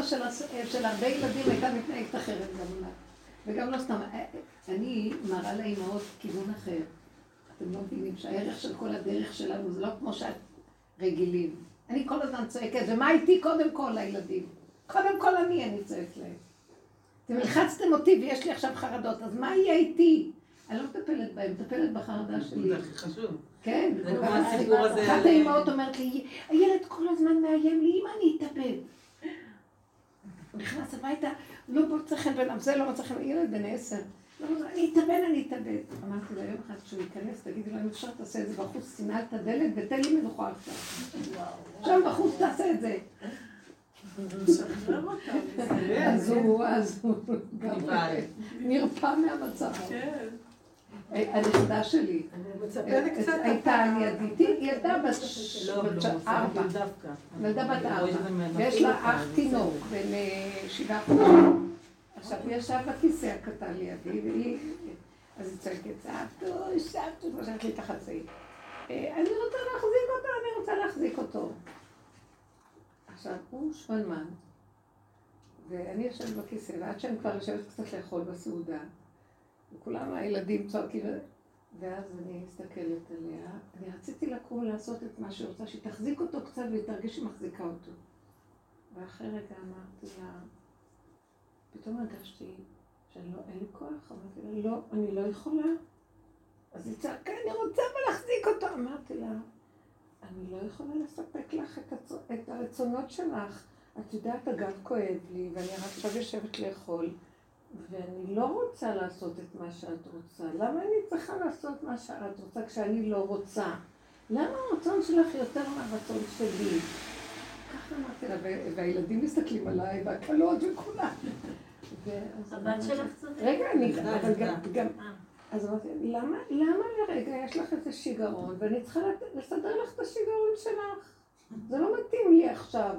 אימא של הרבה ילדים הייתה מתנהגת אחרת גם לה. וגם לא סתם, אני מראה לאימהות כיוון אחר. אתם לא מבינים שהערך של כל הדרך שלנו זה לא כמו שאת רגילים. אני כל הזמן צועקת, ומה איתי קודם כל לילדים? קודם כל אני, אני צועקת להם. אתם הלחצתם אותי ויש לי עכשיו חרדות, אז מה יהיה איתי? אני לא מטפלת בהם, מטפלת בחרדה שלי. זה הכי חשוב. כן. אחת האימהות אומרת לי, הילד כל הזמן מאיים לי, אמא אני אתאבד. הוא נכנס הביתה, לא מוצא חן בעיניו, זה לא מוצא חן, ילד בן עשר. לא, אני אתאבד, אני אתאבד. אמרתי לו, יום אחד כשהוא ייכנס, תגידי לו, אם אפשר תעשה את זה בחוץ, תנעל את הדלת ותן לי מנוחה עכשיו. עכשיו בחוץ תעשה את זה. אז הוא, אז הוא נרפא מהמצב. כן. הנכדה שלי, הייתה לידי, היא ילדה בת לא, ארבע, ילדה בת ארבע, ויש לה אח תינוק בן אה, שבעה חודשים. עכשיו הוא ישב בכיסא הקטן לידי, והיא, אז היא צועקת, סבתו, סבתו, חושבת לי זה. אה, אני רוצה להחזיק אותו, אני רוצה להחזיק אותו. עכשיו, הוא שמנמן, ואני יושבת בכיסא, ועד שאני כבר יושבת קצת לאכול בסעודה, וכולם הילדים צועקים, ואז אני מסתכלת עליה, אני רציתי לקום לעשות את מה שהיא רוצה, שהיא תחזיק אותו קצת והיא תרגיש שהיא מחזיקה אותו. ואחרי רגע אמרתי לה, פתאום הרגשתי שאני לא, אין לי כוח, אמרתי לה, לא, אני לא יכולה. אז היא צעקה, אני רוצה אבל להחזיק אותו. אמרתי לה, אני לא יכולה לספק לך את, הצ... את הרצונות שלך. את יודעת, הגב כואב לי, ואני עכשיו יושבת לאכול, ואני לא רוצה לעשות את מה שאת רוצה. למה אני צריכה לעשות מה שאת רוצה כשאני לא רוצה? למה הרצון שלך יותר מהרצון שלי? ככה אמרתי לה, והילדים מסתכלים עליי, והכלות וכולם. הבת שלך צודקת. רגע, אני אבל גם... אז אמרתי, למה, למה לרגע יש לך איזה שיגעון, ואני צריכה לסדר לך את השיגעון שלך? זה לא מתאים לי עכשיו.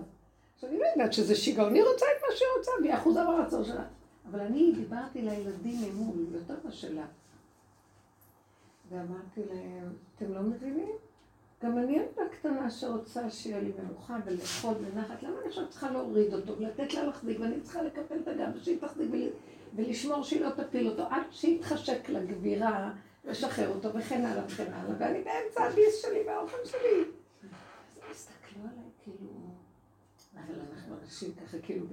עכשיו, אני לא יודעת שזה שיגעון, היא רוצה את מה שהיא רוצה, והיא אחוזה ברצון שלה. אבל אני דיברתי לילדים ממול, יותר בשלה. ואמרתי להם, אתם לא מבינים? גם אני ילדה קטנה שרוצה שיהיה לי מנוחה ולאכול בנחת, למה אני עכשיו צריכה להוריד אותו ולתת לה להחזיק, ואני צריכה לקפל את הגב ושהיא תחזיק ולשמור שהיא לא תפיל אותו, עד שיתחשק לגבירה, לשחרר אותו וכן הלאה וכן הלאה, ואני באמצע הביס שלי והאוכל שלי. אז הם הסתכלו עליי כאילו, אבל אנחנו אנשים ככה כאילו,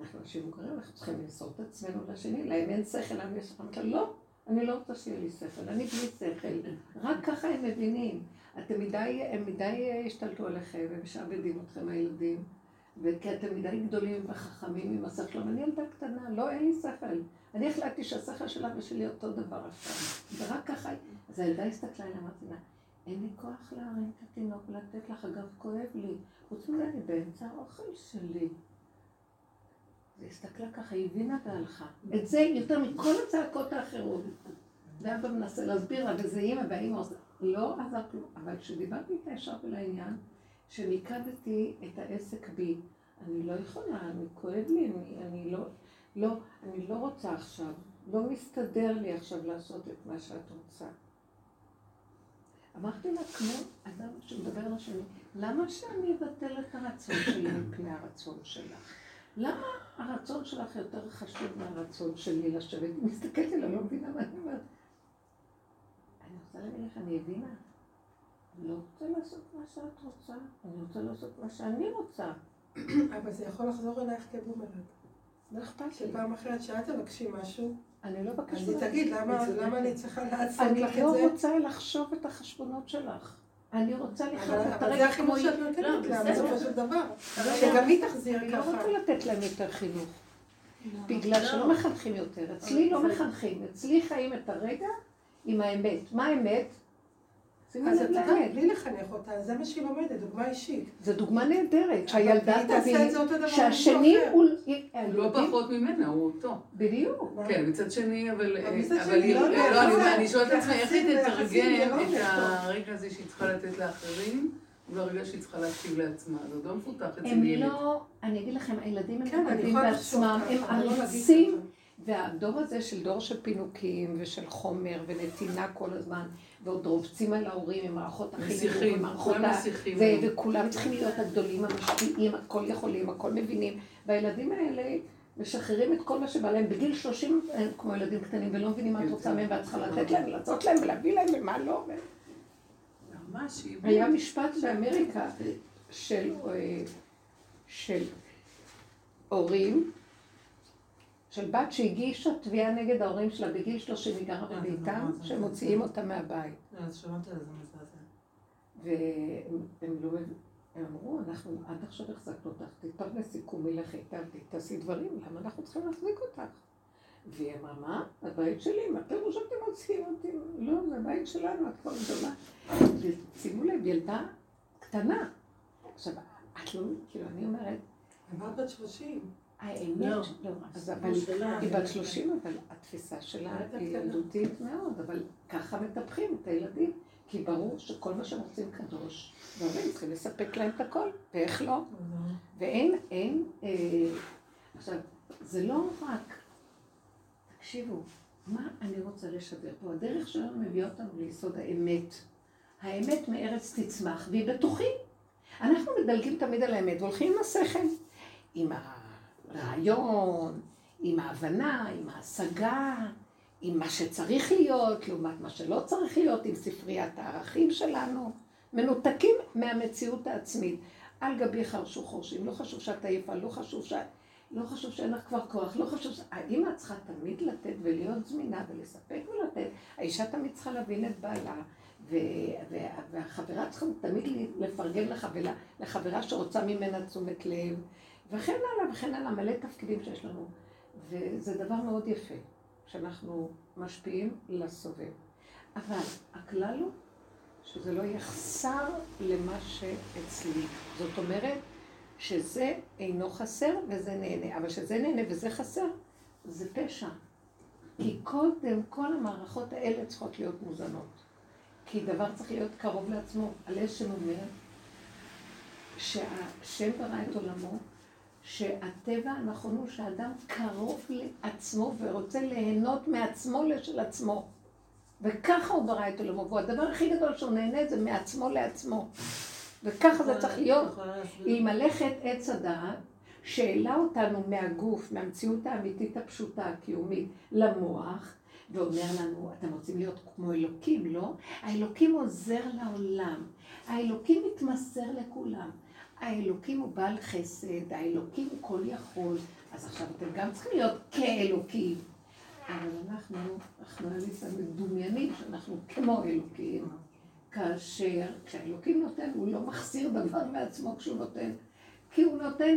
אנחנו אנשים מוכרים, אנחנו צריכים למסור את עצמנו לשני, להם אין שכל, להם יש לך, לא, אני לא רוצה שיהיה לי שכל, אני בלי שכל, רק ככה הם מבינים. אתם מדי, הם מדי השתלטו עליכם, הם משעבדים אתכם הילדים. וכי אתם מדי גדולים וחכמים עם השכל. אני ילדה קטנה, לא, אין לי שכל. אני החלטתי שהשכל שלה ושלי אותו דבר עכשיו. ורק ככה, אז הילדה הסתכלה עליה, אמרתי לה, אין לי כוח להרים את התינוק ולתת לך, אגב, כואב לי. חוץ מזה, אני באמצע האוכל שלי. היא הסתכלה ככה, היא הבינה והלכה. את זה יותר מכל הצעקות האחרות. ואבא מנסה להסביר לה, וזה אימא והאימא עושה, לא עזר כלום. אבל כשדיברתי איתה ישר ולעניין, שמיקדתי את העסק בי. אני לא יכולה, אני כואב לי, אני, אני לא, לא, אני לא רוצה עכשיו, לא מסתדר לי עכשיו לעשות את מה שאת רוצה. אמרתי לה, כמו אדם שמדבר על השני, למה שאני אבטל את הרצון שלי מפני הרצון שלך? למה הרצון שלך יותר חשוב מהרצון שלי לשבת? היא מסתכלת עליה, לא מבינה מה אני אומרת. אני רוצה להגיד לך, אני הבינה. אני לא רוצה לעשות מה שאת רוצה, אני רוצה לעשות מה שאני רוצה. אבל זה יכול לחזור אלייך כבומרנג. לא אכפת לי. שפעם אחרת שאת תבקשי משהו, אני לא מבקשת. אז תגיד, למה אני צריכה לעשות אני לך את לא זה? רוצה לחשוב את החשבונות שלך. אני רוצה לחיות את אבל הרגע זה החינוך כמו... שאת נותנת לא, לה, בסדר. בסופו של דבר. לא, שגם היא תחזיר אני לא ככה. רוצה לתת להם יותר חינוך. בגלל לא. שלא מחנכים יותר. אצלי לא מחנכים. אצלי חיים את הרגע עם האמת. מה האמת? אז את יודעת. בלי לחנך אותה, זה מה שהיא לומדת, דוגמה אישית. זו דוגמה נהדרת, שהילדה תבין שהשני. הוא... הוא לא פחות ממנה, הוא אותו. בדיוק. כן, מצד שני, אבל... לא, לא, לא, אני- שואלת את עצמי, איך היא תתרגם לא את הרגע הזה שהיא צריכה לתת לאחרים, וברגע שהיא צריכה להקשיב לעצמה. זה עוד לא מפותח אצל הם ילד. לא, אני אגיד לכם, הילדים הם כן, יכולה בעצמם, הם לא עריצים. והדור הזה של דור של פינוקים ושל חומר ונתינה כל הזמן, ועוד רובצים על ההורים עם מערכות החינוך, ומערכות כולם ה... נסיכים. זה, וכולם צריכים להיות הגדולים, המשפיעים, הכל יכולים, הכל מבינים. והילדים האלה משחררים את כל מה שבא להם. בגיל 30 הם כמו ילדים קטנים ולא מבינים מה את רוצה מהם, ואת צריכה לתת להם, לעשות להם ולהביא להם ומה לא. היה משפט באמריקה של, אה, של הורים, של בת שהגישה תביעה נגד ההורים שלה בגיל 30, היא גרה בביתם, שמוציאים מזעזע. אותה מהבית. לא, אז שמעתי על זה מזעזע. והם הם לא, הם אמרו, אנחנו עד עכשיו החזקנו אותך, תכתוב לסיכום, לכי, תעבדי, תעשי דברים, למה אנחנו צריכים להחזיק אותך? והיא אמרה, מה? הבית שלי, מה פירוש שאתם מוציאים אותי? לא, זה הבית שלנו, את כבר גדולה. ושימו לב, ילדה קטנה. עכשיו, את לא, כאילו, אני אומרת, אמרת בת 30. האמת, לא. לא, אז אבל היא בת 30, אבל התפיסה שלה היא. ילדותית מאוד, אבל ככה מטפחים את הילדים, כי ברור שכל מה שהם רוצים קדוש, והורים צריכים לספק להם את הכל, ואיך לא? ואין, אין, אה, עכשיו, זה לא רק, תקשיבו, מה אני רוצה לשדר פה? הדרך שלנו מביאה אותנו ליסוד האמת. האמת מארץ תצמח, והיא בתוכי. אנחנו מדלגים תמיד על האמת והולכים עם השכל, עם הרעיון, עם ההבנה, עם ההשגה, עם מה שצריך להיות, לעומת מה שלא צריך להיות, עם ספריית הערכים שלנו. מנותקים מהמציאות העצמית. על גבי חרשו חורשים, לא חשוב שאת עייפה, לא חשוב ש... לא חשוב שאין לך כבר כוח, לא חשוב ש... האמא צריכה תמיד לתת ולהיות זמינה ולספק ולתת. האישה תמיד צריכה להבין את בעלה, ו... וה... והחברה צריכה תמיד לפרגן לך ולחברה שרוצה ממנה תשומת לב, וכן הלאה וכן הלאה, מלא תפקידים שיש לנו. וזה דבר מאוד יפה, שאנחנו משפיעים לסובב. אבל הכלל הוא שזה לא יחסר למה שאצלי. זאת אומרת שזה אינו חסר וזה נהנה, אבל שזה נהנה וזה חסר, זה פשע. כי קודם כל המערכות האלה צריכות להיות מוזנות. כי דבר צריך להיות קרוב לעצמו. על איזה שם אומר שהשם ברא את עולמו, שהטבע הנכון הוא שהאדם קרוב לעצמו ורוצה ליהנות מעצמו לשל עצמו. וככה הוא ברא את עולמו, והדבר הכי גדול שהוא נהנה זה מעצמו לעצמו. וככה זה צריך להיות. עם מלאכת עץ הדעת, שהעלה אותנו מהגוף, מהמציאות האמיתית הפשוטה, הקיומית, למוח, ואומר לנו, אתם רוצים להיות כמו אלוקים, לא? האלוקים עוזר לעולם, האלוקים מתמסר לכולם. האלוקים הוא בעל חסד, האלוקים הוא כל יכול, אז עכשיו אתם גם צריכים להיות כאלוקים. אבל אנחנו, אנחנו מדומיינים שאנחנו כמו אלוקים, כאשר כשהאלוקים נותן, הוא לא מחסיר דבר מעצמו כשהוא נותן, כי הוא נותן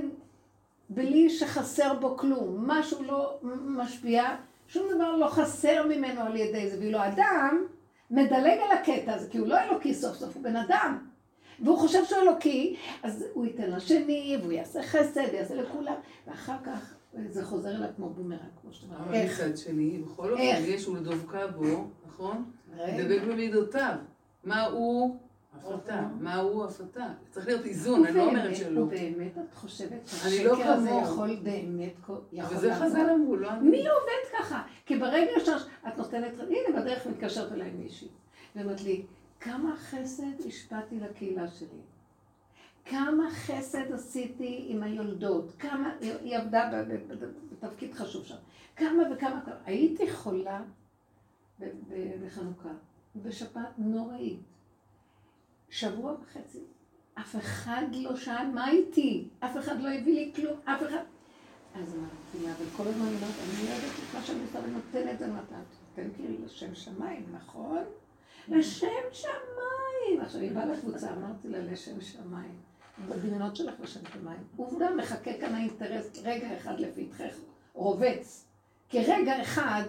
בלי שחסר בו כלום, משהו לא משפיע, שום דבר לא חסר ממנו על ידי זה, ואילו אדם מדלג על הקטע הזה, כי הוא לא אלוקי סוף סוף, הוא בן אדם. והוא חושב שהוא אלוקי, אז הוא ייתן לשני, והוא יעשה חסד, ויעשה לכולם, ואחר כך זה חוזר אליו כמו בומרנג, כמו שאתה אומר. אבל איך? מצד שני, בכל אופן, איך? יש ולדבקה בו, נכון? דבק במידותיו. מה הוא? אף אתה. מה הוא אף אתה? צריך להיות איזון, אני לא אומרת שלא. ובאמת את חושבת אני לא שהשקר הזה. יכול באמת, וזה לעבוד? חז"ל אמרו, לא אני. מי עובד ככה? כי ברגע שאת נותנת, הנה בדרך מתקשרת אליי מישהי, ואומרת לי, כמה חסד השפעתי לקהילה שלי. כמה חסד עשיתי עם היולדות, כמה, היא עבדה בתפקיד חשוב שם, כמה וכמה, כמה. הייתי חולה בחנוכה, בשפעת נוראית. שבוע וחצי. אף אחד לא שאל מה איתי, אף אחד לא הביא לי כלום, אף אחד... אז אמרתי לה, אבל כל הזמן היא אומרת, אני לא יודעת את מה שאני עושה ונותנת מתנת. נותן כאילו לשם שמיים, נכון? לשם שמיים! עכשיו היא באה לקבוצה, אמרתי לה, לשם שמיים. בדמיונות שלך לשם שמיים. עובדה, מחכה כאן האינטרס רגע אחד לפתחך, רובץ. כרגע אחד,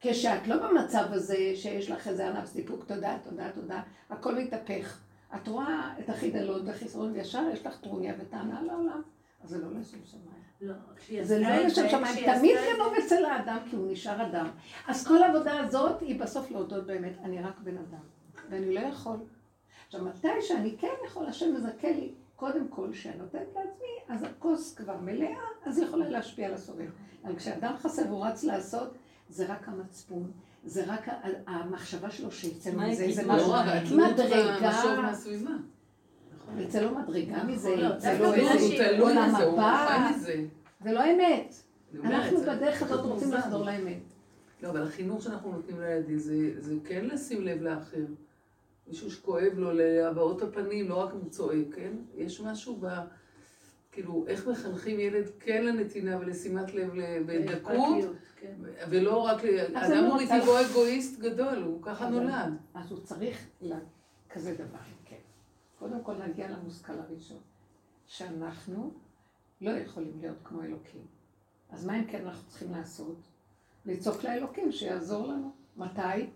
כשאת לא במצב הזה שיש לך איזה ענף סיפוק, תודה, תודה, תודה, הכל מתהפך. את רואה את החידלון והחיסרון, וישר יש לך טרוניה וטענה לעולם. אז זה לא לשם שמיים. לא, זה לא זה, שמיים, כשהיא תמיד גנוב אצל האדם, כי הוא נשאר אדם. אז כל העבודה הזאת היא בסוף להודות באמת, אני רק בן אדם, ואני לא יכול. עכשיו, מתי שאני כן יכול, השם מזכה לי קודם כל, כשאני נותנת לעצמי, אז הכוס כבר מלאה, אז היא יכולה להשפיע על הסובב. אבל כשאדם חסר והוא רץ לעשות, זה רק המצפון, זה רק המחשבה שלו שיצא מה מזה יגידו? משהו. לא מדרגה. נכון. יצא לו מדרגה מזה, לא, דווקא לו בגלל איזה הוא תלוי לזה, הוא מזה. זה לא אמת. אנחנו זה בדרך הזאת רוצים. לחזור לאמת. לא, אבל החינוך שאנחנו נותנים לילדים זה, זה כן לשים לב לאחר. מישהו שכואב לו להבעות הפנים, לא רק אם הוא צועק, כן? יש משהו ב... כאילו, איך מחנכים ילד כן לנתינה ולשימת לב ל- בדקות, אכפתיות, כן. ולא רק... אדם הוא מטבעו אגואיסט גדול, הוא ככה אבל- נולד. אז הוא צריך כזה דבר. קודם כל להגיע למושכל הראשון, שאנחנו לא יכולים להיות כמו אלוקים. אז מה אם כן אנחנו צריכים לעשות? לצעוק לאלוקים שיעזור לנו. מתי?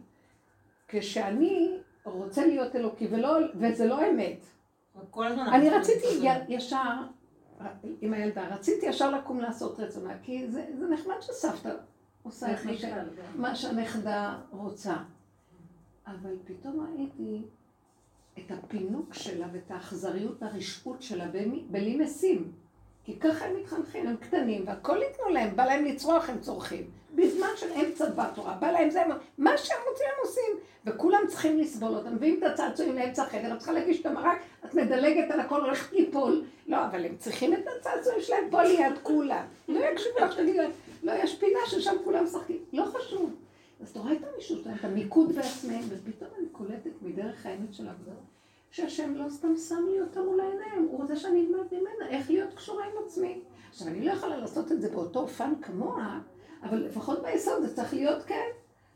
כשאני רוצה להיות אלוקי, ולא, וזה לא אמת. אני רציתי ישר, עם הילדה, רציתי ישר לקום לעשות רצונה, כי זה, זה נחמד שסבתא עושה את מה. מה שהנכדה רוצה. אבל פתאום ראיתי את הפינוק שלה ואת האכזריות והרשעות שלה בלי משים. כי ככה הם מתחנכים, הם קטנים, והכל ייתנו להם, בא להם לצרוח, הם צורכים. בזמן של אמצע דבר תורה, בא להם זה, מה שהם רוצים הם עושים, וכולם צריכים לסבול אותם. מביאים את הצעצועים לאמצע החדר, את צריכה להגיש את המרק, את מדלגת על הכל, הולכת ליפול. לא, אבל הם צריכים את הצעצועים שלהם פה ליד כולם. לא יקשיבו לך, תגידי להם, לא, יש פינה ששם כולם משחקים. לא חשוב. אז אתה רואה את המישהו את המיקוד בעצמם, ופתאום אני קולטת מדרך האמת של העבודה, שהשם לא סתם שם לי אותה מול העיניים, הוא רוצה שאני אלמד ממנה איך להיות קשורה עם עצמי. עכשיו, אני לא יכולה לעשות את זה באותו אופן כמוה, אבל לפחות ביסוד זה צריך להיות כן.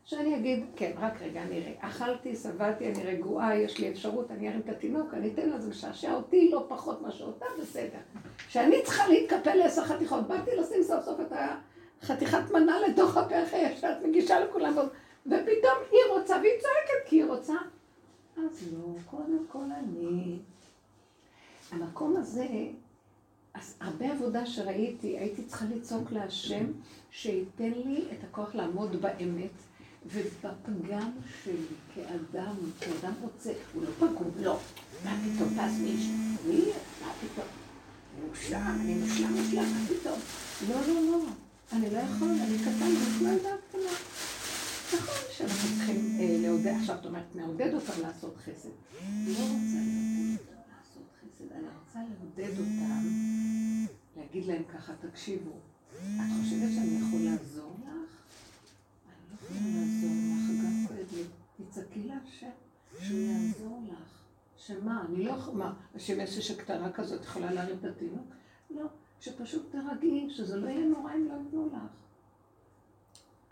שאני אגיד, כן, רק רגע, אני רגע, אכלתי, שבעתי, אני רגועה, יש לי אפשרות, אני ארים את התינוק, אני אתן לה, זה משעשע אותי, לא פחות מה שאותה, בסדר. שאני צריכה להתקפל לעשר חתיכות, באתי לשים סוף סוף את החתיכת מנה לתוך הפה אחרי שאת מגישה לכולם, ופתאום היא רוצה, והיא צועקת כי היא רוצה. אז לא, קודם כל אני. המקום הזה, אז הרבה עבודה שראיתי, הייתי צריכה לצעוק להשם, שייתן לי את הכוח לעמוד באמת, ובפגם שלי כאדם, כאדם רוצה, הוא לא פגום, לא. מה פתאום, תעזבי אישי, מה פתאום? אני מושלם, אני מושלם, מושלם, מה פתאום? לא, לא, לא, אני לא יכול, אני קטן, אני לא יודעת כמה. נכון שאנחנו צריכים אה, לעודד, עכשיו את אומרת, נעודד אותם לעשות חסד. לא רוצה לעודד אותם לעשות חסד, אני רוצה לעודד אותם, להגיד להם ככה, תקשיבו, את חושבת שאני יכול לעזור לך? אני לא יכולה לעזור לך, גם כואב לי. תצעקי להשם, שהוא יעזור לך. שמה, אני לא יכולה, מה, השמש שקטנה כזאת יכולה להרים את התינוק? לא, שפשוט תרגעי, שזה לא יהיה נורא אם לא ייתנו לך.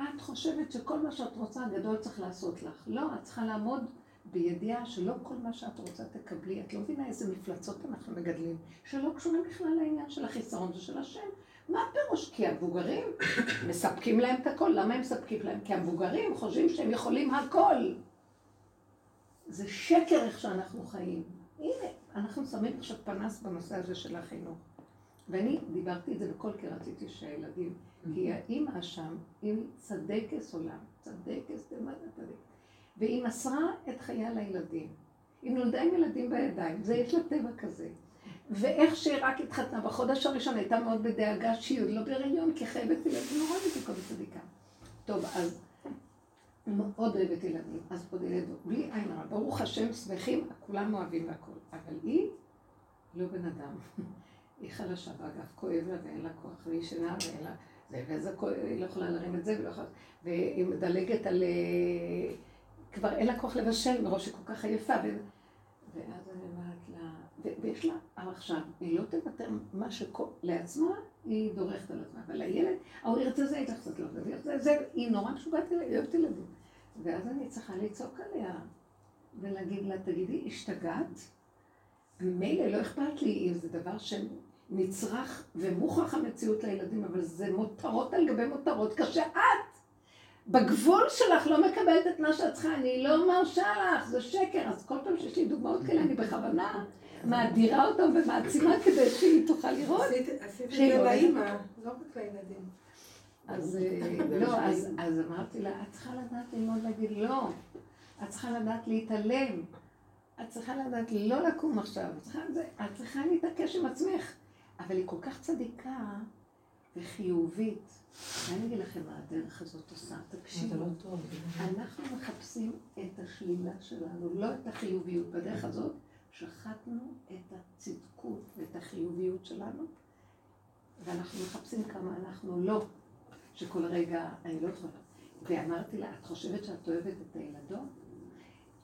את חושבת שכל מה שאת רוצה הגדול צריך לעשות לך. לא, את צריכה לעמוד בידיעה שלא כל מה שאת רוצה תקבלי. את לא מבינה איזה מפלצות אנחנו מגדלים, שלא קשורים בכלל לעניין של החיסרון ושל השם. מה הפירוש? כי המבוגרים מספקים להם את הכל. למה הם מספקים להם? כי המבוגרים חושבים שהם יכולים הכל. זה שקר איך שאנחנו חיים. הנה, אנחנו שמים עכשיו פנס בנושא הזה של החינוך. ואני דיברתי את זה בקול כי רציתי שהילדים, כי האימא שם, היא צדקס עולם, צדקס דמד צדק. והיא מסרה את חייה לילדים. היא נולדה עם ילדים בידיים, זה יש לה טבע כזה. ואיך שהיא רק התחתנה, בחודש הראשון הייתה מאוד בדאגה שהיא עוד לא בהיריון, כי חייבת ילדים, נורא מתיקות בצדיקה. טוב, אז מאוד אוהבת ילדים, אז עוד ילד, בלי עין הרע, ברוך השם, שמחים, כולם אוהבים והכול. אבל היא לא בן אדם. היא חלשה, ואגב, כואב לה ואין לה כוח, והיא שינה ואין לה... כואב, היא לא יכולה להרים את זה, ולא יכולה... והיא מדלגת על... אה, כבר אין לה כוח לבשל, מראש היא כל כך עייפה, ו... ואז אני אומרת לה... ו- ויש לה עכשיו, היא לא תוותר מה שלעצמה, היא דורכת על עצמה, אבל הילד, ההוא ירצה זה, יצטרך קצת לא, זה, זה, זה, היא נורא משוגעת, היא אוהבת ילדים. ואז אני צריכה לצעוק עליה, ולהגיד לה, תגידי, השתגעת? מילא, לא אכפת לי אם זה דבר שנצרך ומוכח המציאות לילדים, אבל זה מותרות על גבי מותרות, כשאת בגבול שלך לא מקבלת את מה שאת צריכה, אני לא מרשה לך, זה שקר. אז כל פעם שיש לי דוגמאות כאלה, אני בכוונה מאדירה אותם ומעצימה כדי שהיא תוכל לראות. עשית את זה לא לאימא, לא רק לילדים. אז אה, לא, אז, אז אמרתי לה, את צריכה לדעת ללמוד להגיד לא. את צריכה לדעת להתעלם. את צריכה לדעת לא לקום עכשיו, את צריכה להתעקש עם עצמך. אבל היא כל כך צדיקה וחיובית. אני אגיד לכם מה הדרך הזאת עושה, תקשיבו. לא טוב. אנחנו מחפשים את השלילה שלנו, לא את החיוביות. בדרך הזאת שחטנו את הצדקות ואת החיוביות שלנו, ואנחנו מחפשים כמה אנחנו לא, שכל רגע אני לא יכולה. ואמרתי לה, את חושבת שאת אוהבת את הילדות?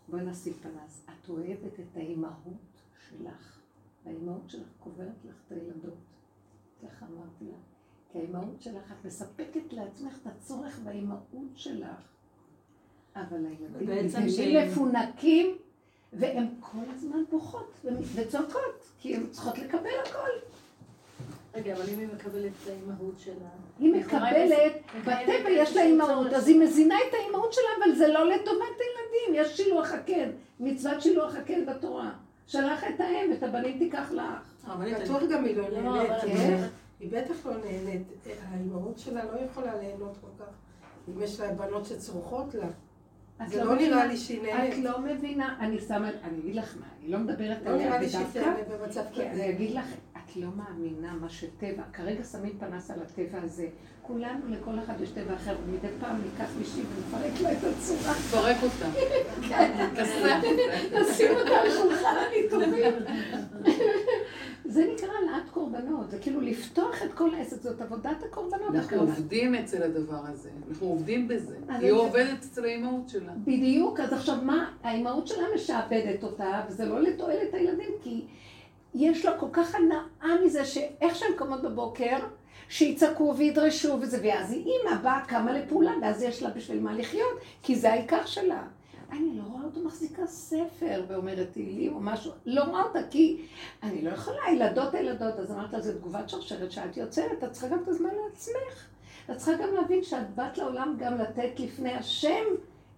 בואי נשים פנס. את אוהבת את האימהות שלך, והאימהות שלך קוברת לך את הילדות. ככה אמרתי לה. כי האימהות שלך, את מספקת לעצמך את הצורך באימהות שלך. אבל הילדים שהם- מפונקים, והן כל הזמן בוכות וצועקות, כי הן צריכות לקבל הכל. רגע, אבל אם היא מקבלת את האימהות שלה... היא מקבלת, בטבע יש לה אימהות. אז היא מזינה את האימהות שלה, אבל זה לא לטובת הילדים, יש שילוח הקן, מצוות שילוח הקן בתורה. שלח את האם, את הבנים תיקח לך. בטוח גם היא לא לא, נהנית. כן. היא בטח לא נהנית. האימהות שלה לא יכולה ליהנות כל כך. אם יש לה בנות שצורכות לה. את זה לא מבינה- נראה לי שהיא את נהנית. לא מבינה, אני שמה, אני אגיד לך מה, אני לא מדברת לא עליה, נראה לי שהיא תהנה במצב כי אני כזה. אגיד לך, את לא מאמינה מה שטבע, כרגע שמים פנס על הטבע הזה. כולנו, לכל אחד יש טבע אחר, ומדי פעם ניקח מישהי ונפרק לה את הצורה. תפרק אותה. כן. נשים אותה על שולחן הניתוחים. זה נקרא העלאת קורבנות, זה כאילו לפתוח את כל העסק, זאת עבודת הקורבנות. אנחנו. עובדים אצל הדבר הזה, אנחנו עובדים בזה. היא עובדת אצל האימהות שלה. בדיוק, אז עכשיו מה, האימהות שלה משעבדת אותה, וזה לא לתועלת הילדים, כי יש לה כל כך הנאה מזה שאיך שהן קמות בבוקר, שיצעקו וידרשו וזה, ואז היא אימא באה, קמה לפעולה, ואז יש לה בשביל מה לחיות, כי זה העיקר שלה. אני לא רואה אותה מחזיקה ספר ואומרת תהילים או משהו, לא רואה אותה כי אני לא יכולה, ילדות הילדות, אז אמרת לה, זה תגובת שרשרת שאת יוצרת, את צריכה גם את הזמן לעצמך. את צריכה גם להבין שאת באת לעולם גם לתת לפני השם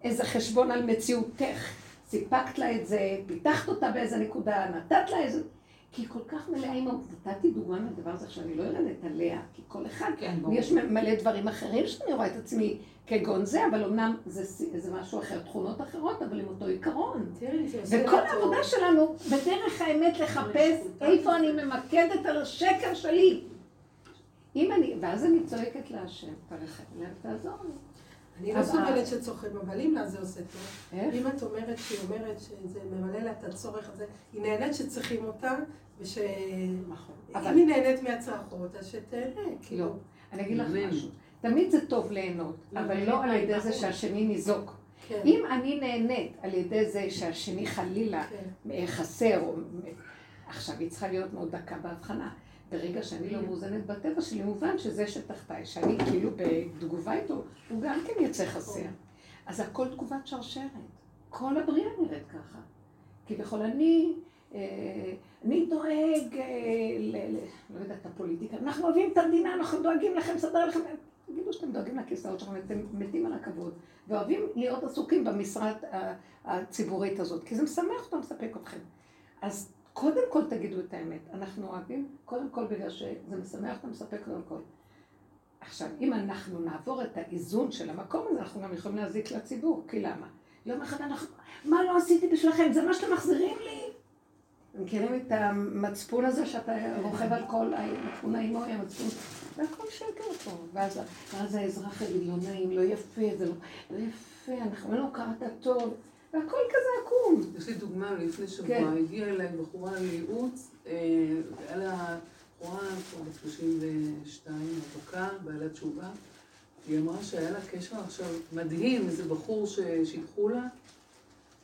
איזה חשבון על מציאותך. סיפקת לה את זה, פיתחת אותה באיזה נקודה, נתת לה איזה... כי היא כל כך מלאה אימהות. נתתי דוגמה מהדבר הזה שאני לא יורדת עליה, כי כל אחד, כן, ברור. יש מלא דברים אחרים שאני רואה את עצמי כגון זה, אבל אמנם זה, זה משהו אחר, תכונות אחרות, אבל עם אותו עיקרון. וכל טוב. העבודה שלנו, בדרך האמת לחפש איפה אני ממקדת על השקר שלי. אם אני, ואז אני צועקת להשם, תעזור לי. אני לא סובלת שצוחק, אבל אם לה זה עושה טוב. אם את אומרת שהיא אומרת שזה ממלא לה את הצורך הזה, היא נהנית שצריכים אותה, וש... נכון. אם אבל היא נהנית מהצרכות, אז שתהנה, לא, כאילו. אני אגיד לך. משהו. תמיד זה טוב ליהנות, אבל לא על ידי זה שהשני ניזוק. כן, אם אני נהנית על ידי זה שהשני חלילה כן. חסר. עכשיו היא צריכה להיות מאוד דקה בהבחנה. ברגע שאני לא מאוזנת בטבע שלי, מובן שזה שתחתיי, שאני כאילו בתגובה איתו, הוא גם כן יצא חסר. אז הכל תגובת שרשרת. כל הבריאה נראית ככה. כביכול אני, אה, אני דואג, אה, ל, לא יודעת, הפוליטיקה, אנחנו אוהבים את המדינה, אנחנו דואגים לכם, נסדר לכם, תגידו שאתם דואגים לכיסאות שלכם, אתם מתים על הכבוד, ואוהבים להיות עסוקים במשרד הציבורית הזאת, כי זה משמח אותם, מספק אתכם. אז קודם כל תגידו את האמת, אנחנו אוהבים, קודם כל בגלל שזה משמח אותם, מספק אותם הכל. עכשיו, אם אנחנו נעבור את האיזון של המקום הזה, אנחנו גם יכולים להזיק לציבור, כי למה? יום אחד אנחנו, מה לא עשיתי בשבילכם? זה מה שאתם מחזירים לי? מכירים את המצפון הזה שאתה רוכב על כל, המצפון האימוי, המצפון, זה הכל שקר פה. ואז, ואז האזרח יגיד, לא נעים, לא יפה, זה לא, לא יפה, אנחנו לא קראת טוב, והכל כזה עקום. יש לי דוגמה לפני שבוע, כן. הגיעה אליי בחורה לייעוץ, אה, היה לה בחורה כבר בת 32, רווקה, בעלת תשובה. היא אמרה שהיה לה קשר עכשיו מדהים, איזה בחור ששידחו לה.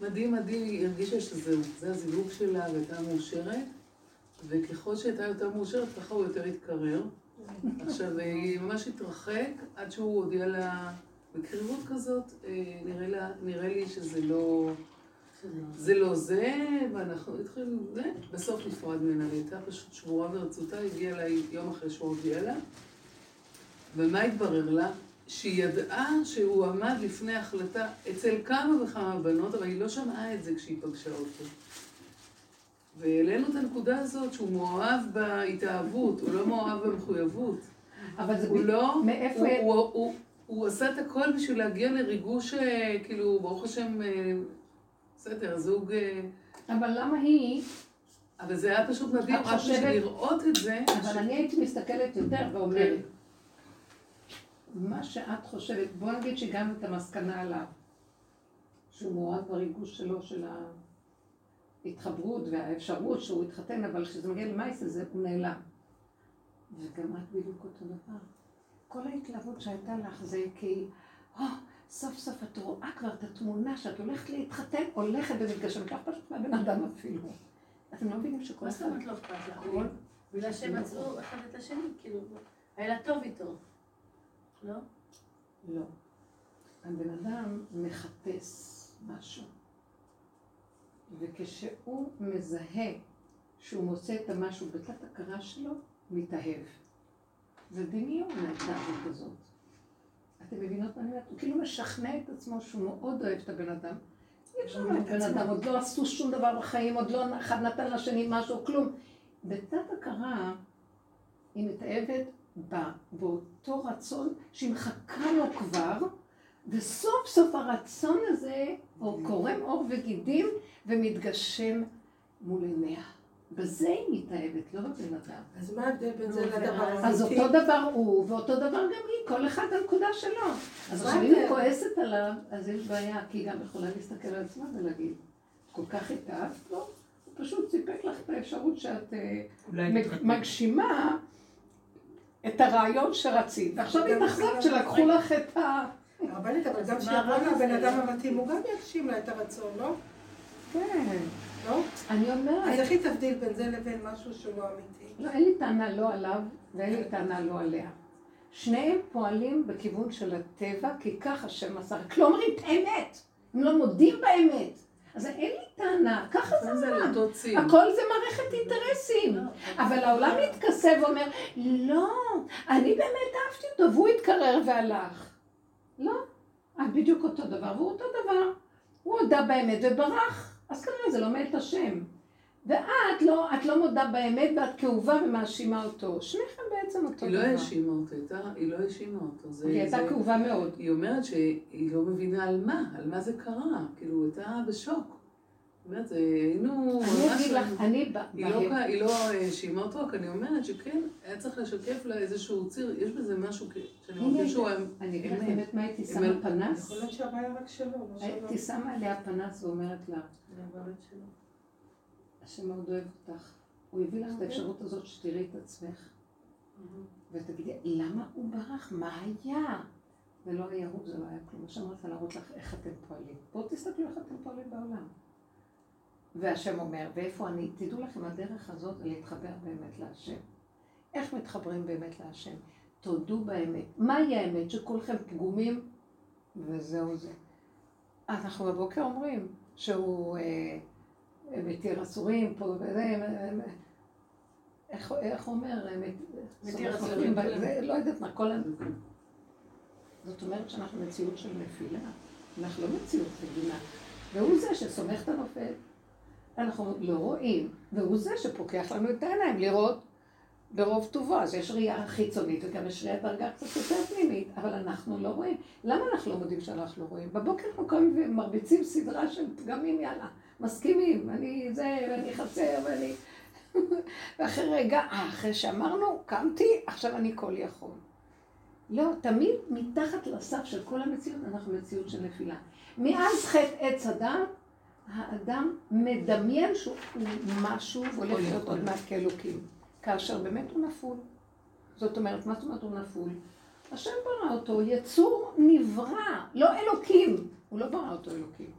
מדהים, מדהים, היא הרגישה שזהו, זה הזיווג שלה והייתה מאושרת. וככל שהייתה יותר מאושרת, ככה הוא יותר התקרר. עכשיו, היא ממש התרחק עד שהוא הודיע לה בקריבות כזאת, אה, נראה, לה, נראה לי שזה לא... זה לא זה, ואנחנו התחילו זה, בסוף נפרד ממנה, והיא הייתה פשוט שבורה ברצותה, הגיעה אליי יום אחרי שהוא הודיע לה, ומה התברר לה? שהיא ידעה שהוא עמד לפני החלטה אצל כמה וכמה בנות, אבל היא לא שמעה את זה כשהיא פגשה אותו. והעלינו את הנקודה הזאת שהוא מאוהב בהתאהבות, הוא לא מאוהב במחויבות. אבל זה הוא ב- לא, מאיפה... הוא, הוא, הוא, הוא, עשה את הכל בשביל להגיע לריגוש, אה, כאילו, ברוך השם, אה, בסדר, זוג אה, אבל למה היא, אבל זה היה פשוט מדהים, רק בשביל לראות את זה. אבל אני הייתי מסתכלת יותר ואומרת, מה שאת חושבת, בוא נגיד שהגענו את המסקנה עליו, שהוא מעורב בריגוש שלו, של ההתחברות והאפשרות שהוא יתחתן, אבל כשזה מגיע למייס הזה, הוא נעלם. וגם את בדיוק אותו דבר. כל ההתלהבות שהייתה לך זה כי, או, סוף סוף את רואה כבר את התמונה שאת הולכת להתחתן, הולכת ומתגשמת לך פשוט מהבן אדם אפילו. אתם לא מבינים שכל מה זאת. אומרת לא אכפת לך? בגלל שהם מצאו אחד את השני, כאילו, היה לה טוב איתו. לא? לא. הבן אדם מחפש משהו. וכשהוא מזהה שהוא מוצא את המשהו בתת הכרה שלו, מתאהב. זה דמיון ההתאהבות הזאת. אתם מבינות מה אני אומרת? הוא כאילו משכנע את עצמו שהוא מאוד אוהב את הבן אדם. אי אפשר לומר בן אדם, עוד לא עשו שום דבר בחיים, עוד לא אחד נתן לשני משהו, כלום. בתת הכרה היא מתאהבת באותו רצון שהיא מחכה לו כבר, וסוף סוף הרצון הזה הוא קורם עור וגידים ומתגשם מול עיניה. בזה היא מתאהבת, לא בבן אדם. אז מה ההבדל בין זה נו, לדבר ואז- אז האמיתי? אותו דבר הוא, ואותו דבר גם היא, כל אחד הנקודה שלו. אז מה עכשיו אם היא ההבדל? כועסת עליו, אז יש בעיה, כי היא גם יכולה להסתכל על עצמה ולהגיד, כל כך התאהבת לו, הוא פשוט סיפק לך את האפשרות שאת אה. מגשימה את הרעיון שרצית. ועכשיו גם- התאכזבת שלקחו לך את ה... הרבנית, אבל גם כשיבוא בזה? אדם המתאים, הוא גם יגשים לה את הרצון, לא? כן. לא? אני אז אומרת, איך היא תבדיל בין זה לבין משהו שהוא לא אמיתי? לא, אין לי טענה לא עליו ואין לי טענה לא עליה. שניהם פועלים בכיוון של הטבע, כי כך השם עשה. רק לא אומרים את האמת. הם לא מודים באמת. אז אין לי טענה, ככה זה ציר. הכל זה מערכת אינטרסים. אבל העולם מתכסה ואומר, לא, אני באמת אהבתי אותו, והוא התקרר והלך. לא, את בדיוק אותו דבר, והוא אותו דבר. הוא הודה באמת וברח, אז כנראה זה לא מאת השם. ואת לא, את לא מודה באמת ואת כאובה ומאשימה אותו. שניכם בעצם אותו היא לא דבר. האשימה אותו, הייתה- היא לא האשימה אותו. זה- היא הייתה כאובה מאוד. היא אומרת שהיא לא מבינה על מה, על מה זה קרה. כאילו, הייתה בשוק. זה- היינו... אני ממש- אגיד לך, אני. היא לא, היא לא האשימה אותו, רק אני אומרת שכן, היה צריך לשקף לה איזשהו ציר, יש בזה משהו כ- שאני מרגיש שהוא... אני אגיד לך אמת. באמת מה הייתי. שמה פנס. יכול להיות שהבעיה רק שלו, לא שלו. הייתי שמה עליה פנס ואומרת לה, באמת. השם מאוד אוהב אותך. הוא הביא לך את האפשרות הזאת שתראי את עצמך. ותגידי, למה הוא ברח? מה היה? זה לא היה הוא, זה לא היה כלום. השם רצה להראות לך איך אתם פועלים. בואו תסתכלו איך אתם פועלים בעולם. והשם אומר, ואיפה אני? תדעו לכם, הדרך הזאת זה להתחבר באמת להשם. איך מתחברים באמת להשם? תודו באמת. מהי האמת? שכולכם פגומים וזהו זה. אנחנו בבוקר אומרים שהוא אה, מתיר אסורים פה וזה, איך, איך אומר? מת- מתיר אסורים, לא יודעת מה, כל ה... זאת אומרת שאנחנו מציאות של נפילה, אנחנו לא מציאות רגילה. והוא זה שסומך את הנופל. אנחנו לא רואים, והוא זה שפוקח לנו את העיניים לראות ברוב טובו. אז יש ראייה חיצונית וגם יש ראייה דרגה קצת יותר פנימית, אבל אנחנו לא רואים. למה אנחנו לא מודים שאנחנו לא רואים? בבוקר אנחנו קמים ומרביצים סדרה של פגמים, יאללה, מסכימים, אני זה, ואני חסר, ואני... ואחרי רגע, אה, אחרי שאמרנו, קמתי, עכשיו אני כל יכול. לא, תמיד מתחת לסף של כל המציאות, אנחנו מציאות של נפילה. מאז חטא עץ הדת, האדם מדמיין שהוא משהו והולך להיות עוד מעט כאלוקים. כאשר באמת הוא נפול. זאת אומרת, מה זאת אומרת הוא נפול? השם ברא אותו, יצור נברא, לא אלוקים. הוא לא ברא אותו אלוקים.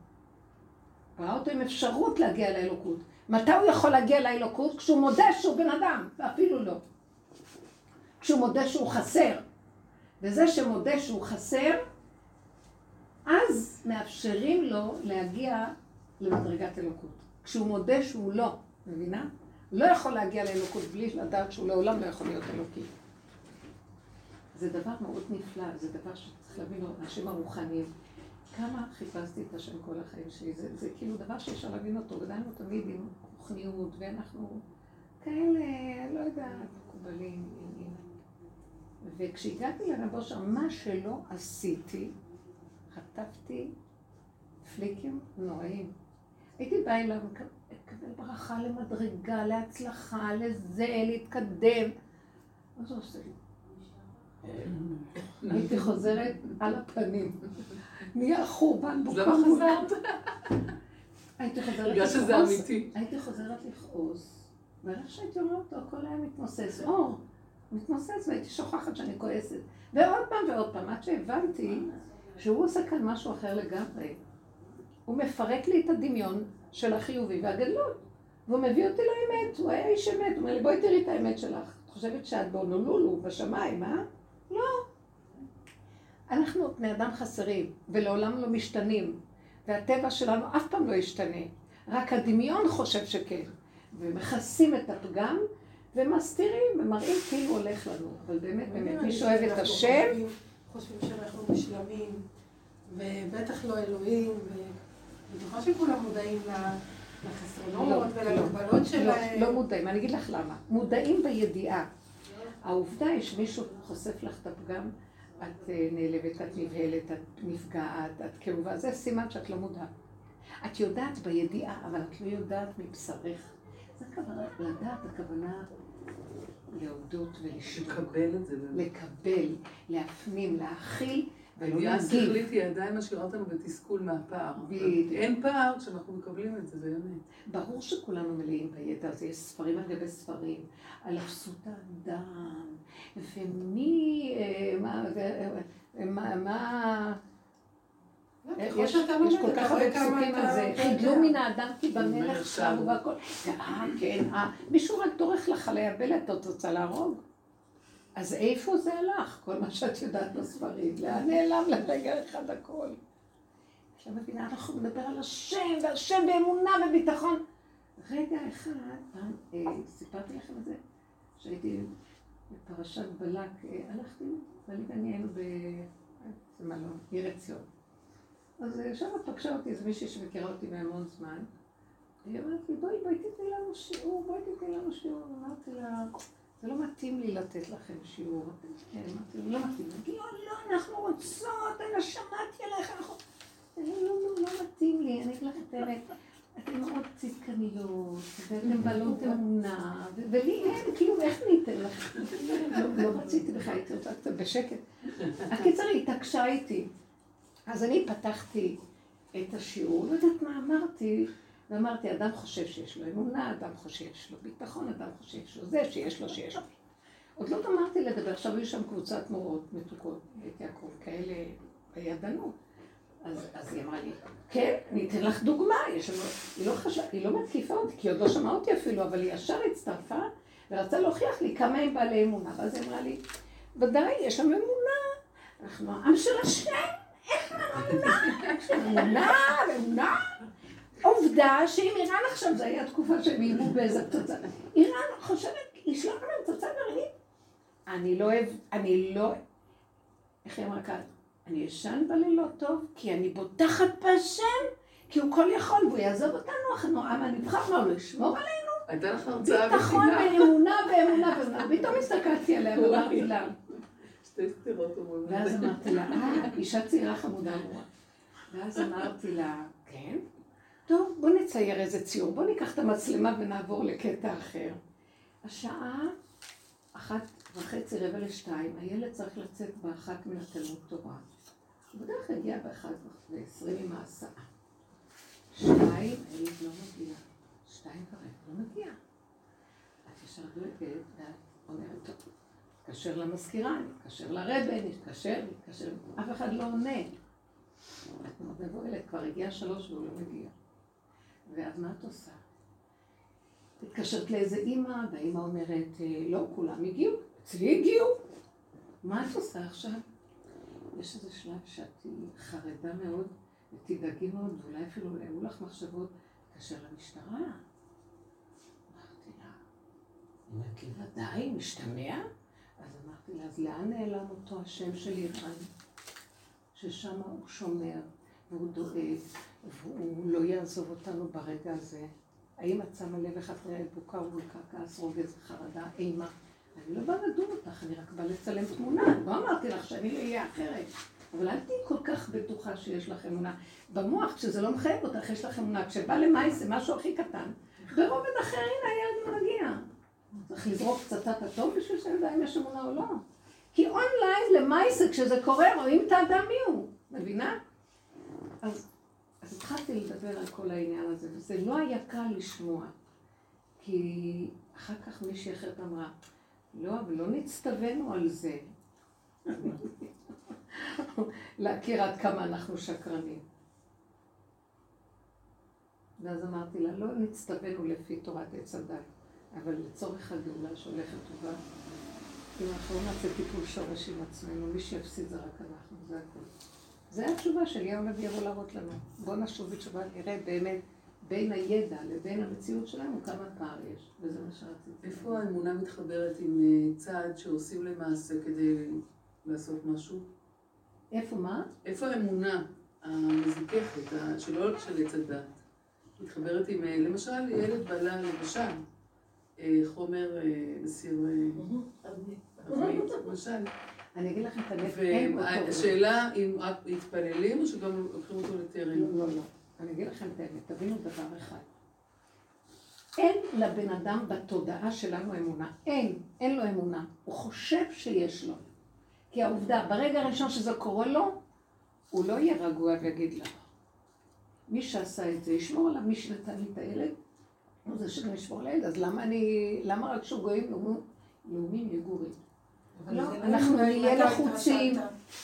ברא אותו עם אפשרות להגיע לאלוקות. מתי הוא יכול להגיע לאלוקות? כשהוא מודה שהוא בן אדם, ואפילו לא. כשהוא מודה שהוא חסר. וזה שמודה שהוא חסר, אז מאפשרים לו להגיע למדרגת אלוקות. כשהוא מודה שהוא לא, מבינה? לא יכול להגיע לאלוקות בלי לדעת שהוא לעולם לא יכול להיות אלוקי. זה דבר מאוד נפלא, זה דבר שצריך להבין האנשים הרוחניים. כמה חיפשתי את השם כל החיים שלי, זה, זה כאילו דבר שאי אפשר להבין אותו, גדלנו תמיד עם רוחניות, ואנחנו כאלה, לא יודעת, מקובלים. וכשהגעתי לרב אושר, מה שלא עשיתי, חטפתי פליקים נוראים. הייתי באה אליו, לקבל ברכה למדרגה, להצלחה, לזה, להתקדם. מה זה עושה לי? הייתי חוזרת על הפנים. נהיה חורבן בוקר. למה חזרת? הייתי חוזרת בגלל שזה אמיתי. הייתי חוזרת לכעוס, ואיך שהייתי אומרת אותו, הכל היה מתמוסס. אור, מתמוסס, והייתי שוכחת שאני כועסת. ועוד פעם ועוד פעם, עד שהבנתי שהוא עושה כאן משהו אחר לגמרי. הוא מפרק לי את הדמיון של החיובי והגדלות. והוא מביא אותי לאמת, הוא היה איש אמת. הוא אומר לי, בואי תראי את האמת שלך. את חושבת שאת בהונולולו, בשמיים, אה? לא. אנחנו בני אדם חסרים, ולעולם לא משתנים. והטבע שלנו אף פעם לא ישתנה. רק הדמיון חושב שכן. ומכסים את הפגם, ומסתירים, ומראים כאילו הולך לנו. אבל באמת, באמת, מי שאוהב את השם... חושבים שאנחנו משלמים, ובטח לא אלוהים, ואני בטוחה שכולם מודעים לחסרונות לא, ולמגבלות לא, שלהם. לא מודעים, אני אגיד לך למה. מודעים בידיעה. העובדה היא שמישהו חושף לך את הפגם, את אה, נעלבת, את נבהלת, את נפגעת, את כאובה, זה סימן שאת לא מודעת. את יודעת בידיעה, אבל את לא יודעת מבשרך. זה הכוונה, לדעת הכוונה להודות ולשמוע. לקבל את זה. לקבל, להפנים, להכיל הידיעה להגיב. השכלית היא עדיין משאירה אותנו בתסכול מהפער. אין פער כשאנחנו מקבלים את זה, באמת. ברור שכולנו מלאים בידע הזה, יש ספרים על גבי ספרים, על אפסות האדם, ומי, אה, מה, ו- אה, מה, יש כל כך הרבה פסוקים על זה, אתה חידלו יודע. מן האדם כי במלך שמו. והכל, אה, כן, אה, מישהו רק דורך לך ליבל, את רוצה להרוג. אז איפה זה הלך, כל מה שאת יודעת בספרים? לאן נעלם לרגע אחד הכל? עכשיו מבינה, אנחנו נדבר על השם, והשם באמונה וביטחון. רגע אחד, אה, סיפרתי לכם את זה, שהייתי בפרשת בלק, אה, הלכתי, ואני ואני היינו ב... זה מלון, עיר עציון. אז אה, שם פגשה אותי איזו מישהי שמכירה אותי מהמון זמן. היא אמרת לי, בואי, בואי תתני לנו שיעור, בואי תתני לנו שיעור. אמרתי לה, זה לא מתאים לי לתת לכם שיעור. כן, אמרתי לא מתאים. אמרתי, לא, לא, אנחנו רוצות, אני שמעתי עליך, אנחנו... לא, לא, לא, לא מתאים לי, אני אגיד לך את האמת. אתן מאוד צדקניות, ואתן בעלות אמונה, ולי אין, כאילו, איך אני אתן לך? לא- לא רציתי בכלל, הייתי רוצה קצת בשקט. הקיצר, היא התעקשה איתי. אז אני פתחתי את השיעור, לא יודעת מה אמרתי, ואמרתי, אדם חושב שיש לו אמונה, אדם חושב שיש לו ביטחון, אדם חושב שיש לו זה, שיש לו, שיש לו. עוד לא גמרתי לדבר, עכשיו היו שם קבוצת מורות מתוקות, בית יעקב, כאלה בידענות. אז, אז היא אמרה לי, כן, אני אתן לך דוגמה, יש לנו, היא לא חשבה, היא לא מתקיפה אותי, כי היא עוד לא שמעה אותי אפילו, אבל היא ישר הצטרפה ורצה להוכיח לי כמה הם בעלי אמונה. ואז היא אמרה לי, ודאי, יש לנו אמונה, אנחנו העם של השם, איך אמונה? אמונה, אמונה. עובדה שאם איראן עכשיו, זו הייתה תקופה שהם איימו באיזה פצצה, איראן חושבת לשלוח לנו פצצה גרעינית. אני לא אוהב, אני לא, איך היא אמרה כאן? אני ישן בלילות טוב, כי אני בוטחת בהשם, כי הוא כל יכול, והוא יעזוב אותנו, אנחנו העם הנבחר, מה, הוא לא ישמור עלינו? הייתה לך הרצאה ביטחון בפינה. ואמונה ואמונה ואמונה. פתאום הסתכלתי עליה ואמרתי לה, שתי סתירות אומרים. ואז אמרתי לה, אה, אישה צעירה חמודה אמורה. ואז אמרתי לה, כן? טוב, בוא נצייר איזה ציור, בוא ניקח את המצלמה ונעבור לקטע אחר. השעה אחת וחצי, רבע לשתיים, הילד צריך לצאת באחת מן התלמוד תורה. הוא בדרך כלל הגיע באחת ועשרים עם ההסעה. שתיים, הילד לא מגיע. שתיים ורבע, לא מגיע. את ישר דואגת, ואת אומרת, טוב, נתקשר למזכירה, נתקשר לרבה, נתקשר, נתקשר, אף אחד לא עונה. את מבוהלת, כבר הגיע שלוש והוא לא מגיע. ואז מה את עושה? מתקשרת לאיזה אימא, והאימא אומרת, "אה, לא, כולם הגיעו, אצלי הגיעו. מה את עושה עכשיו? יש איזה שלב שאת חרדה מאוד, ותדאגי מאוד, ואולי אפילו היו לך מחשבות, תתקשר למשטרה. אמרתי לה, אמרת לי, ודאי, משתמע? אז אמרתי לה, אז לאן נעלם אותו השם של איראן? ששם הוא שומר, והוא דואג, והוא לא יעזוב אותנו ברגע הזה. האם את שמה לב איך את נראית בוקה ובולקה, כעס, רוגז, חרדה, אימה? אני לא באה לדון אותך, אני רק באה לצלם תמונה. לא אמרתי לך שאני לא אהיה אחרת. אבל אל תהיי כל כך בטוחה שיש לך אמונה. במוח, כשזה לא מחייב אותך, יש לך אמונה. כשבא למאי זה משהו הכי קטן. ברובד אחר, הנה הילד מגיע. צריך לזרוק פצצת אטום בשביל שנדע אם יש אמונה או לא. כי אונליין למעשה, כשזה קורה, רואים את האדם מי הוא. מבינה? אז, אז התחלתי לדבר על כל העניין הזה, וזה לא היה קל לשמוע. כי אחר כך מישהי אחרת אמרה, לא, אבל לא נצטווינו על זה. להכיר עד כמה אנחנו שקרנים. ואז אמרתי לה, לא נצטווינו לפי תורת עץ הדת, אבל לצורך הגאולה שהולכת טובה, אם אנחנו לא נעשה טיפול שורש עם עצמנו, מי שיפסיד זה רק אנחנו, זה הכול. זו התשובה של יאו נביא יבוא להראות לנו. בואו נשוב בתשובה, נראה באמת בין הידע לבין המציאות שלנו כמה פער יש, וזה מה שרציתי. איפה האמונה מתחברת עם אה, צעד שעושים למעשה כדי לעשות משהו? איפה מה? איפה האמונה המזוככת, ה- שלא של עץ הדת, מתחברת עם, אה, למשל, ילד בלה, למשל, אה, חומר אה, מסיר אבנית, למשל. אני אגיד לכם את אותו. והשאלה אם רק מתפללים או שגם לוקחים אותו לטרם. לא, לא, לא. אני אגיד לכם את האמת, תבינו דבר אחד. אין לבן אדם בתודעה שלנו אמונה. אין, אין לו אמונה. הוא חושב שיש לו. כי העובדה, ברגע הראשון שזה קורה לו, הוא לא יהיה רגוע ויגיד לה. מי שעשה את זה, ישמור עליו, מי שנתן לי את הילד, הוא זה שגם ישמור על הילד, אז למה אני, למה רק שהוא גויים לאומים- לאומים יגורים? לא, זה אנחנו נהיה לחוצים.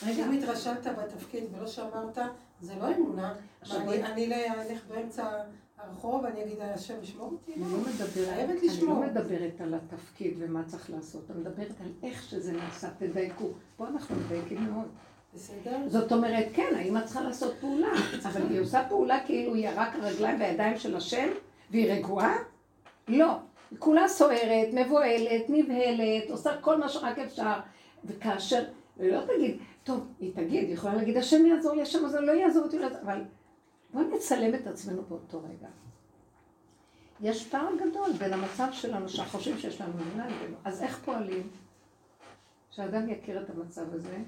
רגע, אם התרשלת בתפקיד ולא שמרת, זה לא אמונה. אני אני אלך באמצע הרחוב ואני אגיד, השם ישמור אותי? אני לא אני. לא מדברת על התפקיד ומה צריך לעשות, אני מדברת על איך שזה נעשה, תדייקו. פה אנחנו מדייקים מאוד. בסדר? זאת אומרת, כן, האמא צריכה לעשות פעולה, אבל היא עושה פעולה כאילו היא רק הרגליים והידיים של השם, והיא רגועה? לא. כולה סוערת, מבוהלת, נבהלת, עושה כל מה שרק אפשר, וכאשר, לא תגיד, טוב, היא תגיד, היא יכולה להגיד, השם יעזור לי, השם הזה לא יעזור אותי, לא יעזור", אבל בואו נצלם את עצמנו באותו רגע. יש פער גדול בין המצב שלנו, שאנחנו חושבים שיש לנו אמונה לבינו. אז איך פועלים? שאדם יכיר את המצב הזה,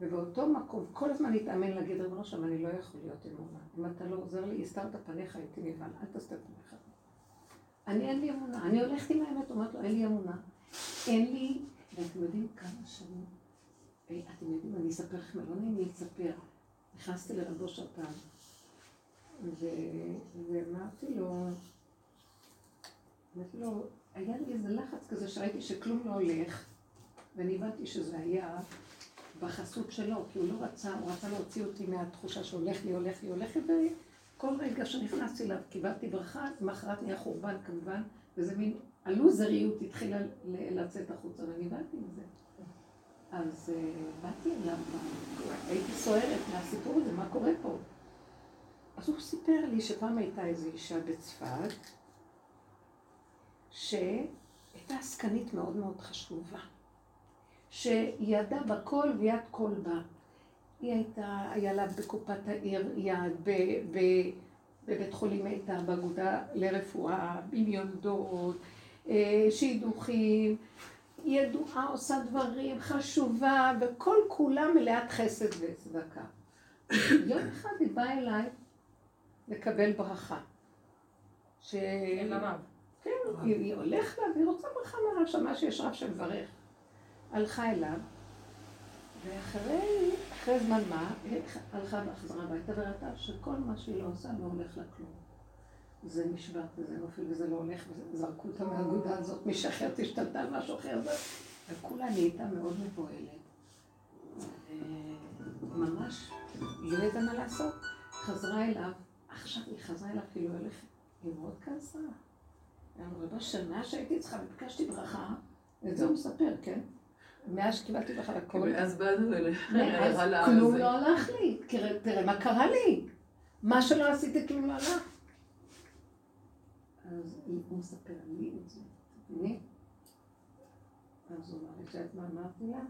ובאותו מקום, כל הזמן להתאמן להגיד, ריבונו שם, אני לא יכול להיות אמונה. אם אתה לא עוזר לי, הסתרת פניך הייתי נבהל, אל תסתר פניך. אני אין לי אמונה. אני הולכת עם האמת, אומרת לו, אין לי אמונה. אין לי, ואתם יודעים כמה שנים, אה, אתם יודעים, אני אספר לכם, לא נעים לי לספר. נכנסתי לרבו שפן. ואמרתי לו, אמרתי לו, היה לי איזה לחץ כזה שראיתי שכלום לא הולך, ואני הבנתי שזה היה בחסות שלו, כי הוא לא רצה, הוא רצה להוציא אותי מהתחושה שהולך לי, הולך לי, הולך לי, וכל רגע שנכנסתי אליו קיבלתי ברכה, למחרת נהיה חורבן כמובן, וזה מין, הלוזריות התחילה לצאת החוצה, ואני הבנתי מזה. אז uh, באתי אליו, הייתי סוערת מהסיפור הזה, מה קורה פה? אז הוא סיפר לי שפעם הייתה איזו אישה בצפת, שהייתה עסקנית מאוד מאוד חשובה, שהיא בכל ויד כל בה. היא הייתה, היה לה בקופת העיר יד, ב, ב, בבית חולים הייתה, באגודה לרפואה, עם יולדות, אה, שידוכים, ידועה, עושה דברים, חשובה, וכל כולה מלאת חסד וצדקה. יום אחד היא באה אליי לקבל ברכה. ש... הרב. כן, היא, היא הולכת לה והיא רוצה ברכה מהרב, שמעה שיש רב שמברך. הלכה אליו, ואחרי אחרי זמן מה, היא הלכה וחזרה הביתה וראתה שכל מה שהיא לא עושה לא הולך לה כלום. זה נשבר וזה נופל וזה לא הולך, וזרקו אותה מהאגודה הזאת, מישהי אחרת השתלטה על משהו אחר, וכולה נהייתה מאוד מבוהלת. ממש לא ידעה מה לעשות. חזרה אליו, עכשיו היא חזרה אליו כאילו הולכת, היא מאוד כעסה. אמרה, בשנה שהייתי צריכה, וביקשתי ברכה, את זה הוא מספר, כן? מאז שקיבלתי ברכה לכל, ואז באנו אליך, מאז על כלום. לא הלך לי. תראה, מה קרה לי. מה שלא עשיתי כלום לא הלך. אז הוא מספר לי את זה. אני? אז הוא אמר לי, את יודעת מה אמרתי לה?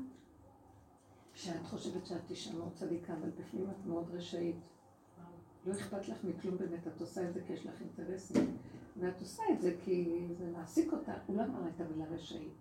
שאת חושבת שאת אישה מאוד צדיקה, אבל בפנים את מאוד רשאית. לא אכפת לך מכלום באמת, את עושה את זה כי יש לך אינטרסים. ואת עושה את זה כי זה מעסיק אותה. הוא לא אמר את המילה רשאית,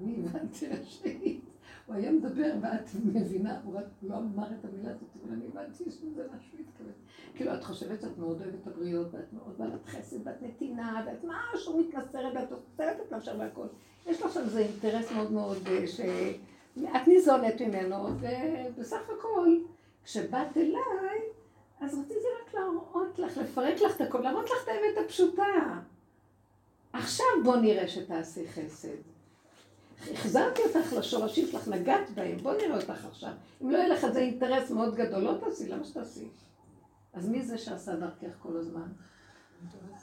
אני הבנתי רשאית. הוא היה מדבר ואת מבינה, הוא רק לא אמר את המילה הזאת, אבל אני הבנתי שזה מה שהוא התכוון. כאילו, את חושבת שאת מאוד אוהבת את הבריות, ואת מאוד בעלת חסד, ואת נתינה, ואת משהו מתנסרת, ואת עוצרת את נפשך והכל. יש לך שם איזה אינטרס מאוד מאוד, אה, שאת ניזונת ממנו, ובסך הכל, כשבאת אליי, אז רציתי רק להראות לך, לפרק לך את הכל, להראות לך את האמת הפשוטה. עכשיו בוא נראה שתעשי חסד. החזרתי אותך לשורשים שלך, נגעת בהם, בוא נראה אותך עכשיו. אם לא יהיה לך איזה אינטרס מאוד גדול, לא תעשי, למה שתעשי? אז מי זה שעשה דרכך כל הזמן?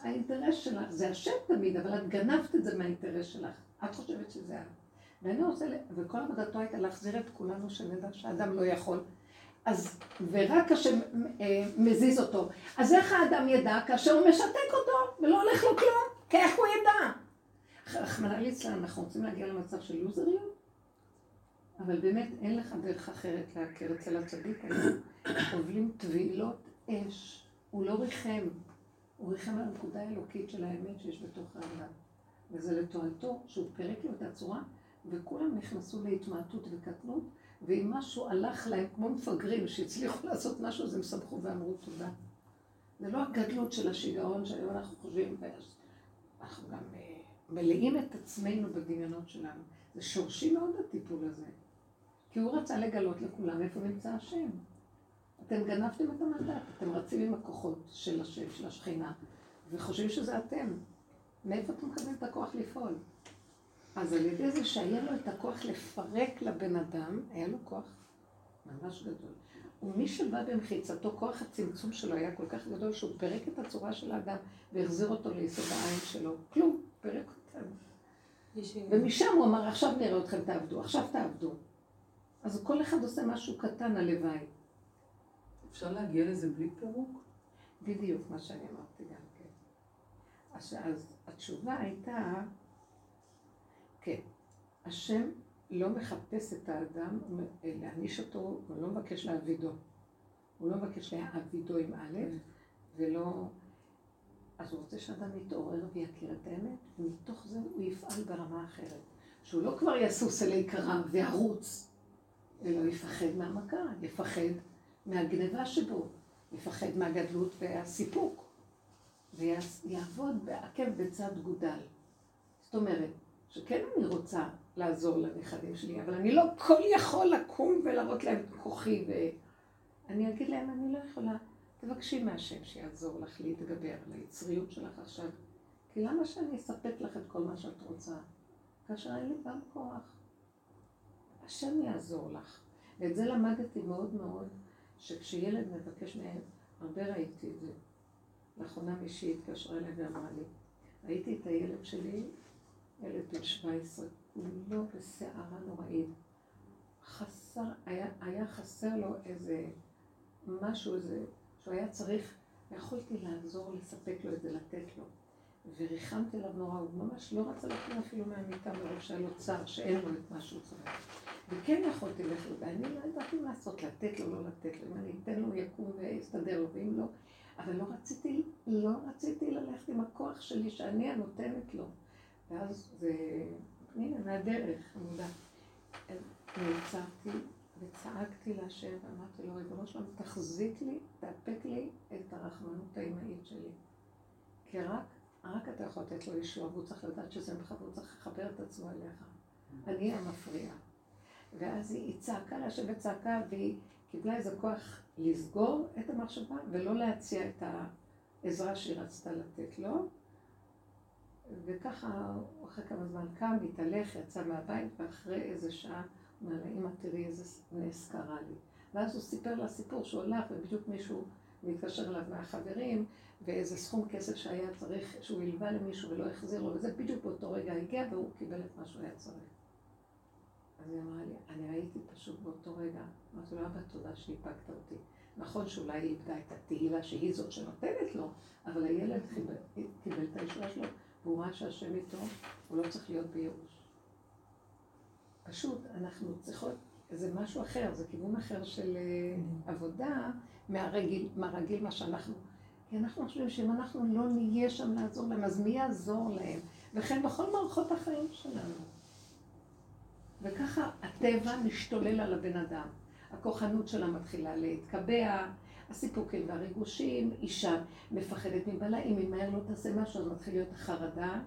האינטרס שלך, זה השם תמיד, אבל את גנבת את זה מהאינטרס שלך. את חושבת שזה את. ואני רוצה, וכל עבודתו הייתה להחזיר את כולנו, שנדע שאדם לא יכול. אז, ורק השם אה, מזיז אותו. אז איך האדם ידע? כאשר הוא משתק אותו, ולא הולך לו כלום, כי איך הוא ידע? רחמנא ליצלן, אנחנו רוצים להגיע למצב של לוזריות, אבל באמת אין לך דרך אחרת להכר אצל הצדיק היום. חובלים טבילות אש, הוא לא ריחם, הוא ריחם על הנקודה האלוקית של האמת שיש בתוך האדם. וזה לתועלתו שהוא פירק לו את הצורה, וכולם נכנסו להתמעטות וקטנות, ואם משהו הלך להם כמו מפגרים שהצליחו לעשות משהו, אז הם שמחו ואמרו תודה. זה לא הגדלות של השיגעון שהיום אנחנו חושבים, אנחנו גם אה, מלאים את עצמנו בדמיונות שלנו. זה שורשי מאוד הטיפול הזה. כי הוא רצה לגלות לכולם איפה נמצא השם. אתם גנבתם את המנדט, אתם רצים עם הכוחות של השם, של השכינה, וחושבים שזה אתם. מאיפה אתם מקבלים את הכוח לפעול? אז על ידי זה שהיה לו את הכוח לפרק לבן אדם, היה לו כוח ממש גדול. ומי שבא במחיצתו, כוח הצמצום שלו היה כל כך גדול שהוא פירק את הצורה של האדם והחזיר אותו ליסוד העין שלו. כלום, פירק אותנו. ומשם הוא אמר, עכשיו נראה אתכם תעבדו, עכשיו תעבדו. אז כל אחד עושה משהו קטן, הלוואי. אפשר להגיע לזה בלי פירוק? בדיוק מה שאני אמרתי גם כן. אז, אז התשובה הייתה, כן, השם לא מחפש את האדם להעניש אותו, הוא לא מבקש להעבידו. הוא לא מבקש להעבידו עם א', ולא... אז הוא רוצה שאדם יתעורר ויכיר את האמת, ומתוך זה הוא יפעל ברמה אחרת. שהוא לא כבר יסוס אלי קרב וירוץ, אלא יפחד מהמכה, יפחד מהגניבה שבו, יפחד מהגדלות והסיפוק, ויעבוד בעקב בצד גודל. זאת אומרת, שכן אני רוצה לעזור לנכדים שלי, אבל אני לא כל יכול לקום ולהראות להם כוחי, ואני אגיד להם, אני לא יכולה, תבקשי מהשם שיעזור לך להתגבר על היצריות שלך עכשיו, כי למה שאני אספק לך את כל מה שאת רוצה, כאשר אין לי גם כוח? השם יעזור לך. ואת זה למדתי מאוד מאוד, שכשילד מבקש מהם, הרבה ראיתי את זה. לאחרונה מישהי התקשרה אליי ואמרה לי, ראיתי את הילד שלי, ילד בן 17, כולו בסערה נוראית. חסר, היה, היה חסר לו איזה משהו, איזה, שהוא היה צריך, יכולתי לעזור, לספק לו את זה, לתת לו. וריחמתי עליו נורא, הוא ממש לא רצה לקום אפילו מהמיטה מרוב שהיה לו צער, שאין לו את מה שהוא צריך. וכן יכולתי ללכת, ואני לא ידעתי מה לעשות, לתת לו, לא לתת לו, אם אני אתן לו, יקום ויסתדר לו, ואם לא, אבל לא רציתי, לא רציתי ללכת עם הכוח שלי, שאני הנותנת לו. ואז זה, הנה, מהדרך, עמודה. נעצרתי וצעקתי להשם, ואמרתי לו, ריבונו שלום, תחזיק לי, תאפק לי את הרחמנות האימהית שלי. כי רק, רק אתה יכול לתת לו ישוע, והוא צריך לדעת שזה ממך, והוא צריך לחבר את עצמו אליך. אני המפריעה. ואז היא צעקה להשם וצעקה, והיא קיבלה איזה כוח לסגור את המחשבה ולא להציע את העזרה שהיא רצתה לתת לו. וככה, אחרי כמה זמן קם, התהלך, יצא מהבית, ואחרי איזה שעה, אמר לה, אמא, תראי איזה נס קרה לי. ואז הוא סיפר לה סיפור שהוא הלך, ובדיוק מישהו מתקשר אליו מהחברים, ואיזה סכום כסף שהיה צריך, שהוא הלווה למישהו ולא החזיר לו, וזה בדיוק באותו רגע הגיע, והוא קיבל את מה שהוא היה צריך. אז היא אמרה לי, אני ראיתי פשוט באותו רגע, אמרתי לו, אבא, תודה שאיפקת אותי. נכון שאולי היא איבדה את התהילה שהיא זאת שנותנת לו, אבל הילד קיבל את הישועה שלו, והוא ראה שהשם איתו, הוא לא צריך להיות בייאוש. פשוט, אנחנו צריכות איזה משהו אחר, זה כיוון אחר של אה, עבודה מהרגיל, מהרגיל מה שאנחנו... כי אנחנו חושבים שאם אנחנו לא נהיה שם לעזור להם, אז מי יעזור להם? וכן בכל מערכות החיים שלנו. וככה הטבע משתולל על הבן אדם. הכוחנות שלה מתחילה להתקבע, הסיפוקים והריגושים, אישה מפחדת מבעלה, אם מהר לא תעשה משהו, אז מתחיל להיות החרדה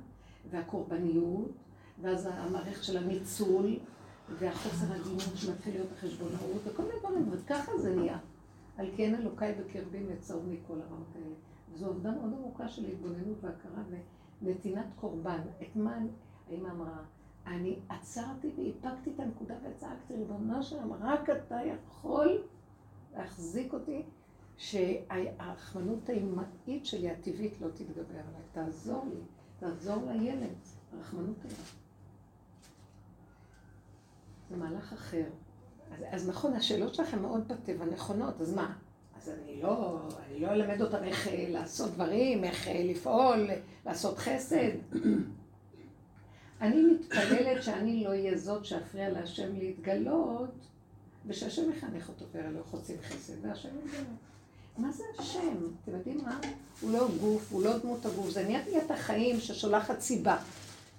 והקורבניות, ואז המערכת של הניצול, והחוסר הגינות שמתחיל להיות החשבונאות, וכל מיני דברים, וככה זה נהיה. על כן אלוקיי בקרבי מצאו מכל הרעות האלה. זו עובדה מאוד עמוקה של התבוננות והכרה ונתינת קורבן. את מה האמא אמרה? אני עצרתי ואיפקתי את הנקודה וצעקתי, ריבונו שלם, רק אתה יכול להחזיק אותי, שהרחמנות האימהית שלי, הטבעית, לא תתגבר עליי. תעזור לי, תעזור לילד, הרחמנות האלה. זה מהלך אחר. אז, אז נכון, השאלות שלכם מאוד בטבע נכונות, אז מה? אז אני לא, אני לא אלמד אותם איך אה, לעשות דברים, איך אה, לפעול, לעשות חסד. אני מתפללת שאני לא אהיה זאת שאפריע להשם להתגלות, ושהשם יחנך אותו ויראה חוצים חסד, והשם יתגלה. מה זה השם? אתם יודעים מה? הוא לא גוף, הוא לא דמות הגוף, זה נהיה את החיים ששולחת סיבה.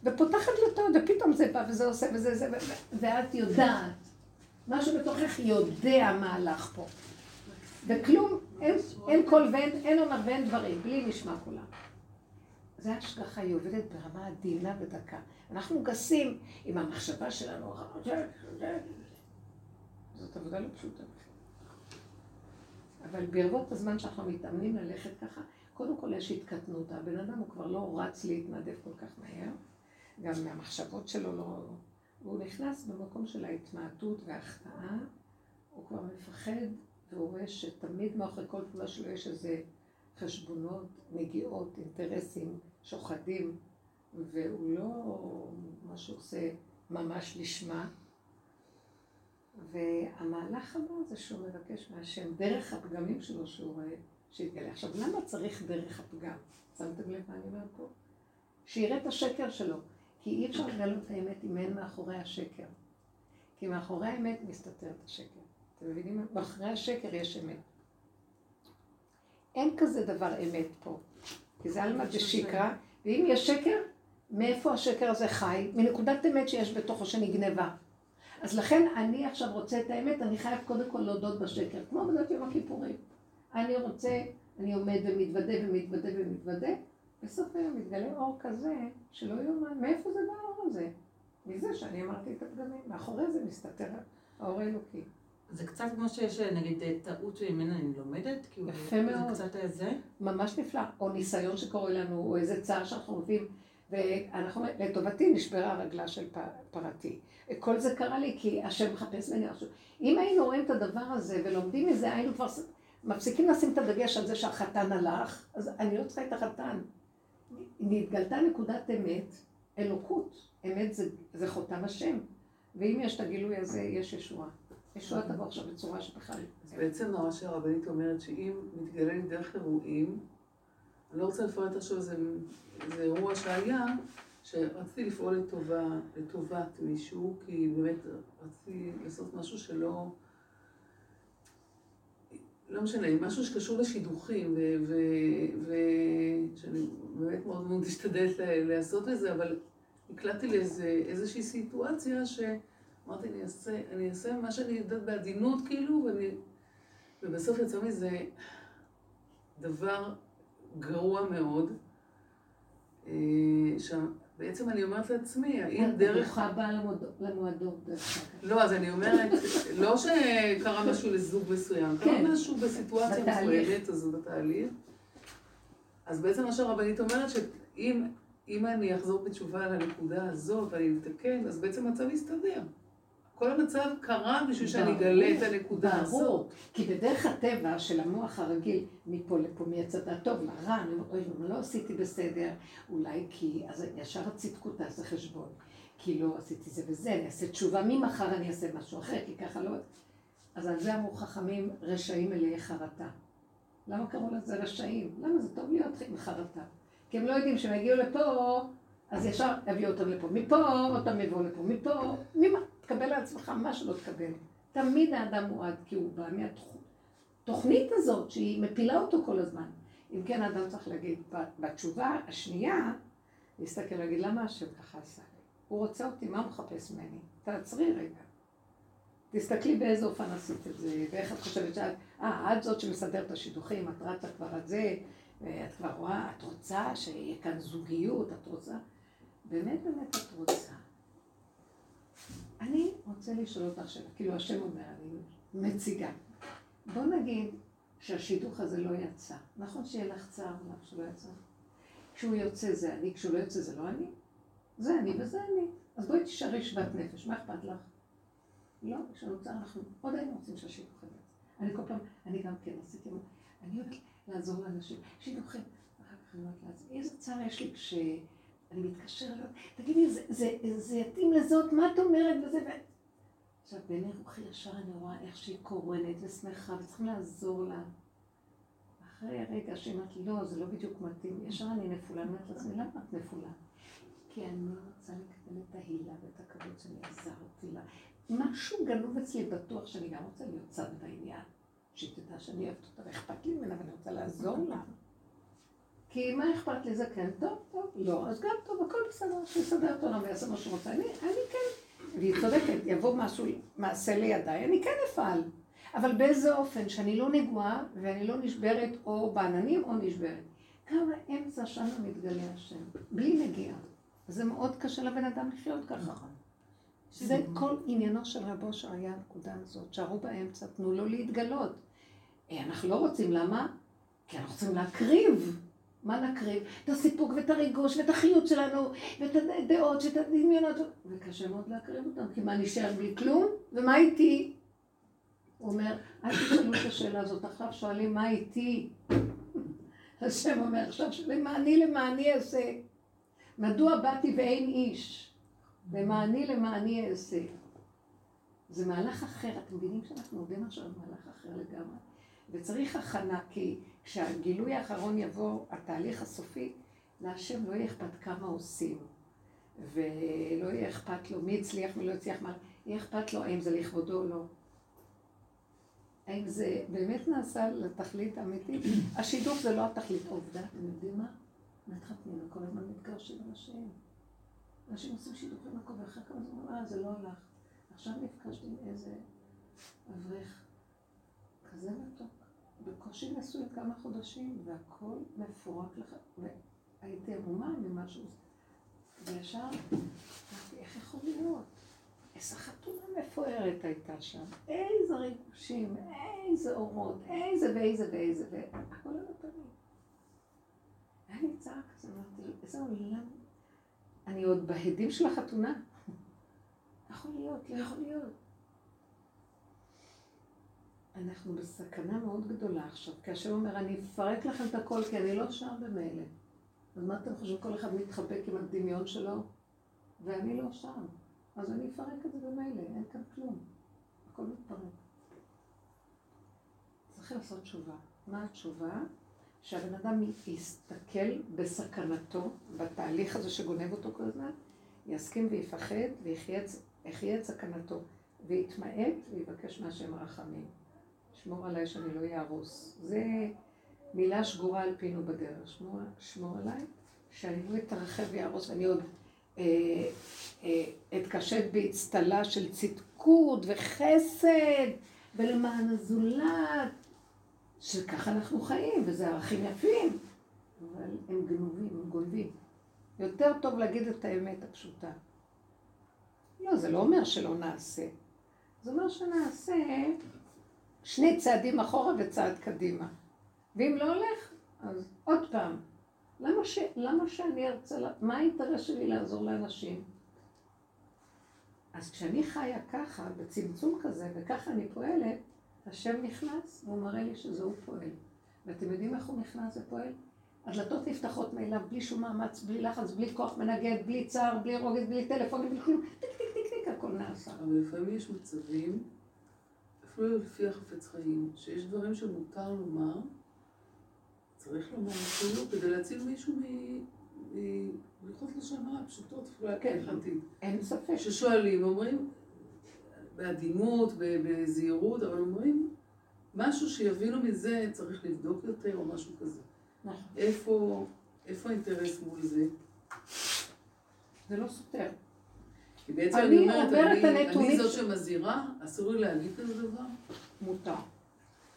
ופותחת דלתות, ופתאום זה בא וזה עושה וזה זה, ואת יודעת. משהו בתוכך יודע מה הלך פה. וכלום, אין, אין קול ואין אין אומר ואין דברים, בלי נשמע כולם. זה השגחה, היא עובדת ברמה עדינה ודקה. אנחנו גסים עם המחשבה שלנו, זאת עבודה לא פשוטה. אבל ברבות הזמן שאנחנו מתאמנים ללכת ככה, קודם כל יש התקטנות. הבן אדם הוא כבר לא רץ להתנדב כל כך מהר, גם מהמחשבות שלו לא... והוא נכנס במקום של ההתמעטות וההחטאה, הוא כבר מפחד והוא רואה שתמיד מאחורי כל פעולה שלו יש איזה חשבונות, נגיעות, אינטרסים, שוחדים, והוא לא מה שעושה ממש לשמה. והמהלך הבא זה שהוא מבקש מהשם, דרך הפגמים שלו שהוא רואה שיתגלה. עכשיו, למה צריך דרך הפגם? שמתם לב מה אני אומרת פה? שיראה את השקר שלו. כי אי אפשר לגלות את האמת אם אין מאחורי השקר. כי מאחורי האמת מסתתר את השקר. אתם מבינים? מאחורי השקר יש אמת. אין כזה דבר אמת פה. כי זה עלמא דשיקרא, ואם יש שקר, מאיפה השקר הזה חי? מנקודת אמת שיש בתוכו שנגנבה. אז לכן אני עכשיו רוצה את האמת, אני חייב קודם כל להודות בשקר, כמו בדת יום הכיפורים. אני רוצה, אני עומד ומתוודה ומתוודה ומתוודה, בסוף היום מתגלה אור כזה שלא יאומן. מאיפה זה בא האור הזה? מזה שאני אמרתי את הפגמים. מאחורי זה מסתתר האור האלוקי. זה קצת כמו שיש נגיד טעות שממנה אני לומדת, כאילו יפה מאוד. זה קצת זה. ממש נפלא. או ניסיון שקורה לנו, או איזה צער שאנחנו עובדים, ואנחנו, לטובתי נשברה הרגלה של פרתי. כל זה קרה לי כי השם מחפש ממני עכשיו. אם היינו רואים את הדבר הזה ולומדים מזה, היינו כבר מפסיקים לשים את הדגש על זה שהחתן הלך, אז אני לא צריכה את החתן. נתגלתה נקודת אמת, אלוקות. אמת זה, זה חותם השם. ואם יש את הגילוי הזה, יש ישועה. ישועה תבוא עכשיו בצורה שבכלל... אז בעצם מה שהרבנית אומרת, שאם מתגלה לי דרך אירועים, אני לא רוצה לפרט עכשיו איזה, אירוע שהיה, שרציתי לפעול לטובה, לטובת מישהו, כי באמת רציתי לעשות משהו שלא... לא משנה, משהו שקשור לשידוכים, ושאני באמת מאוד מאוד משתדלת לעשות את זה, אבל נקלעתי לאיזושהי סיטואציה שאמרתי, אני אעשה, אני אעשה מה שאני יודעת בעדינות, כאילו, ואני... ובסוף יצא מזה דבר גרוע מאוד. אה, בעצם אני אומרת לעצמי, האם דרך... ברוכה הבאה דרך אגב. לא, אז אני אומרת, לא שקרה משהו לזוג מסוים, קרה כן. משהו בסיטואציה. מסוימת, אז זה בתהליך. אז בעצם מה שהרבנית אומרת, שאם אם אני אחזור בתשובה על הנקודה הזאת ואני אתקן, אז בעצם המצב יסתדר. כל המצב קרה בשביל שאני אגלה את הנקודה הזאת. כי בדרך הטבע של המוח הרגיל, מפה לפה, מהצד הטוב לרע, אני אומרת, אוי, מה לא עשיתי בסדר, אולי כי, אז ישר הצדקות תעשה חשבון. כי לא עשיתי זה וזה, אני אעשה תשובה, ממחר אני אעשה משהו אחר, כי ככה לא... אז על זה אמרו חכמים, רשעים מלאי חרטה. למה קראו לזה רשעים? למה זה טוב להיות עם חרטה? כי הם לא יודעים שהם יגיעו לפה, אז ישר יביאו אותם לפה. מפה, אותם יבואו לפה. מפה, ממה? תקבל על עצמך מה שלא תקבל. תמיד האדם מועד, כי הוא בא מהתוכנית הזאת, שהיא מפילה אותו כל הזמן. אם כן, האדם צריך להגיד, בתשובה השנייה, להסתכל ולהגיד, למה השם ככה עשה לי? הוא רוצה אותי, מה הוא מחפש ממני? תעצרי רגע. תסתכלי באיזה אופן עשית את זה, ואיך את חושבת שאת, אה, את זאת שמסדרת את השידוכים, את רצה כבר על זה, ואת כבר רואה, את רוצה שיהיה כאן זוגיות, את רוצה, באמת באמת את רוצה. אני רוצה לשאול אותך שאלה, כאילו השם אומר, אני מציגה. בוא נגיד שהשידוך הזה לא יצא. נכון שיהיה לך צער למה שלא יצא? כשהוא יוצא זה אני, כשהוא לא יוצא זה לא אני? זה אני וזה אני. אז בואי תישארי שוות נפש, מה אכפת לך? לא, כשנוצר אנחנו עוד היינו רוצים שהשידוך הזה יצא. אני כל פעם, אני גם כן עשיתי, אני אוהבת לעזור לאנשים. שידוכים, אחר כך אני אומרת לעצמי, איזה צער יש לי כשאני מתקשר אליו, תגידי, זה, יתאים לזאת, מה את אומרת וזה ו... עכשיו, בעיני רוחי ישר אני רואה איך שהיא קורנת ושמחה, וצריכים לעזור לה. אחרי הרגע שהיא אמרת לי, לא, זה לא בדיוק מתאים, ישר אני נפולה, אני אומרת לעצמי, למה את נפולה? כי אני רוצה לקבל את ההילה ואת הכבוד שאני עזרתי לה. משהו גנוב אצלי בטוח שאני גם רוצה להיות צד בעניין. שהיא תדע שאני אוהבת אותה ואכפת לי ממנה ואני רוצה לעזור לה. כי מה אכפת לי זה כן טוב, טוב, לא, אז גם טוב, הכל בסדר, שיסדר אותו עולם ויעשה מה שהוא רוצה. אני, אני כן, והיא צודקת, יבוא משהו, מעשה לידיי, אני כן אפעל. אבל באיזה אופן, שאני לא נגועה ואני לא נשברת או בעננים או נשברת. כמה אמצע שנה מתגלה השם, בלי נגיעה. זה מאוד קשה לבן אדם לחיות ככה. נכון. זה כל עניינו של רבו שהיה הנקודה הזאת, שערו באמצע, תנו לו להתגלות. אה, אנחנו לא רוצים, למה? כי אנחנו רוצים להקריב. מה נקריב? את הסיפוק ואת הריגוש ואת החיות שלנו, ואת הדעות ואת הדמיונות. וקשה מאוד להקריב אותם, כי מה נשאר בלי כלום? ומה איתי? הוא אומר, אל תשאלו את השאלה הזאת, עכשיו שואלים מה איתי? השם אומר, עכשיו אני למעני אעשה? מדוע באתי ואין איש? למעני למעני אעשה. זה מהלך אחר, אתם מבינים שאנחנו עובדים עכשיו במהלך אחר לגמרי. וצריך הכנה, כי כשהגילוי האחרון יבוא, התהליך הסופי, להשם לא יהיה אכפת כמה עושים. ולא יהיה אכפת לו מי הצליח, מי לא הצליח, מה, יהיה אכפת לו האם זה לכבודו או לא. האם זה באמת נעשה לתכלית אמיתית? השידוך זה לא התכלית. עובדה, אתם יודעים מה? מתחתנים וכל הזמן מתגרשים אנשים. אנשים עושים שידוכים הכל, ואחר כמה זמן, אה, זה לא הלך. עכשיו נפגשתי עם איזה אברך כזה מתוק. בקושי נשואים כמה חודשים, והכל מפורק לך, והייתי עמומה ממה שהוא עושה. וישר אמרתי, איך יכול להיות? איזה חתונה מפוארת הייתה שם, איזה ריגושים, איזה אורות, איזה ואיזה ואיזה, והכל על הפנים. לי צער כזה, אמרתי, איזה עולם, אני עוד בהדים של החתונה. יכול להיות, לא יכול להיות. אנחנו בסכנה מאוד גדולה עכשיו, כי השם אומר, אני אפרק לכם את הכל, כי אני לא שם במילא. אז מה אתם חושבים? כל אחד מתחבק עם הדמיון שלו, ואני לא שם. אז אני אפרק את זה במילא, אין כאן כלום. הכל מתפרק. צריך לעשות תשובה. מה התשובה? שהבן אדם יסתכל בסכנתו, בתהליך הזה שגונב אותו כל הזמן, יסכים ויפחד ויחיה את סכנתו, ויתמעט ויבקש מהשם רחמים. שמור עליי שאני לא יהרוס. זה מילה שגורה על פינו בדרך. שמור, שמור עליי שאני לא אתרחב ויהרוס ואני עוד אה, אה, אתקשט באצטלה של צדקות וחסד ולמען הזולת, שככה אנחנו חיים, וזה ערכים יפים, אבל הם גנובים, הם גונבים. יותר טוב להגיד את האמת הפשוטה. לא, זה לא אומר שלא נעשה. זה אומר שנעשה שני צעדים אחורה וצעד קדימה. ואם לא הולך, אז עוד פעם. למה, ש... למה שאני ארצה, מה האינטרס שלי לעזור לאנשים? אז כשאני חיה ככה, בצמצום כזה, וככה אני פועלת, השם נכנס, והוא מראה לי שזה הוא פועל. ואתם יודעים איך הוא נכנס ופועל? הדלתות נפתחות מאליו, בלי שום מאמץ, בלי לחץ, בלי כוח מנגד, בלי צער, בלי רוגז, בלי טלפונים, בלי כלום. טיק טיק טיק טיק, הכל נעשה. אבל לפעמים יש מצבים, אפילו לפי החפץ חיים, שיש דברים שמותר לומר, צריך לומר אפילו כדי להציל מישהו מלכות לשון הרע, פשוטות, אפילו כן. הלכתית. אין ספק. ששואלים, אומרים, בעדינות, בזהירות, אבל אומרים, משהו שיבינו מזה צריך לבדוק יותר או משהו כזה. נכון. איפה, איפה האינטרס מול זה? זה לא סותר. כי בעצם אני אני אומרת, אני, הנתונים אני זאת שמזהירה, אסור לי להגיד כזה דבר. מותר.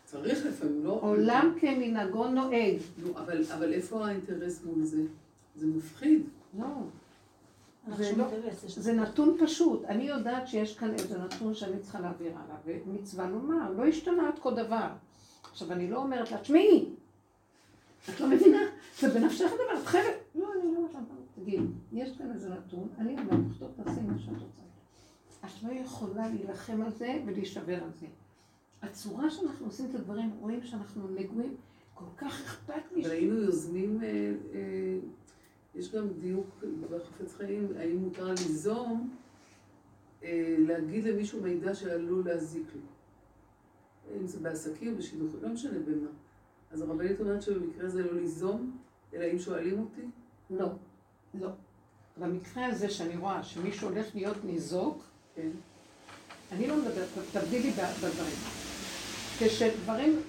צריך לפעמים, לא? עולם כמנהגו נוהג. נו, אבל, אבל איפה האינטרס מול זה? זה מפחיד. לא. זה לא- יש- זה נתון פשוט. אני יודעת שיש כאן איזה נתון שאני צריכה להעביר עליו, ומצווה לומר, לא השתנה עד כה דבר. עכשיו, אני לא אומרת לה, תשמעי, את לא מבינה, זה בנפשך הדבר, את חייבת... לא, תגידי, יש כאן איזה נתון, אני אומרת טוב, תעשי מה שאת רוצה. את לא יכולה להילחם על זה ולהישבר על זה. הצורה שאנחנו עושים את הדברים, רואים שאנחנו נגועים, כל כך אכפת לי. אבל היינו יוזמים, אה, אה, יש גם דיוק בחפץ חיים, האם מותר ליזום, אה, להגיד למישהו מידע שעלול להזיק לו. אם זה בעסקים, בשידוכים, לא משנה במה. אז הרבנית אומרת שבמקרה הזה לא ליזום, אלא אם שואלים אותי, לא, לא. במקרה הזה שאני רואה שמישהו הולך להיות ניזוק, כן. אני לא מדברת, תבדילי בדברים. כשדברים,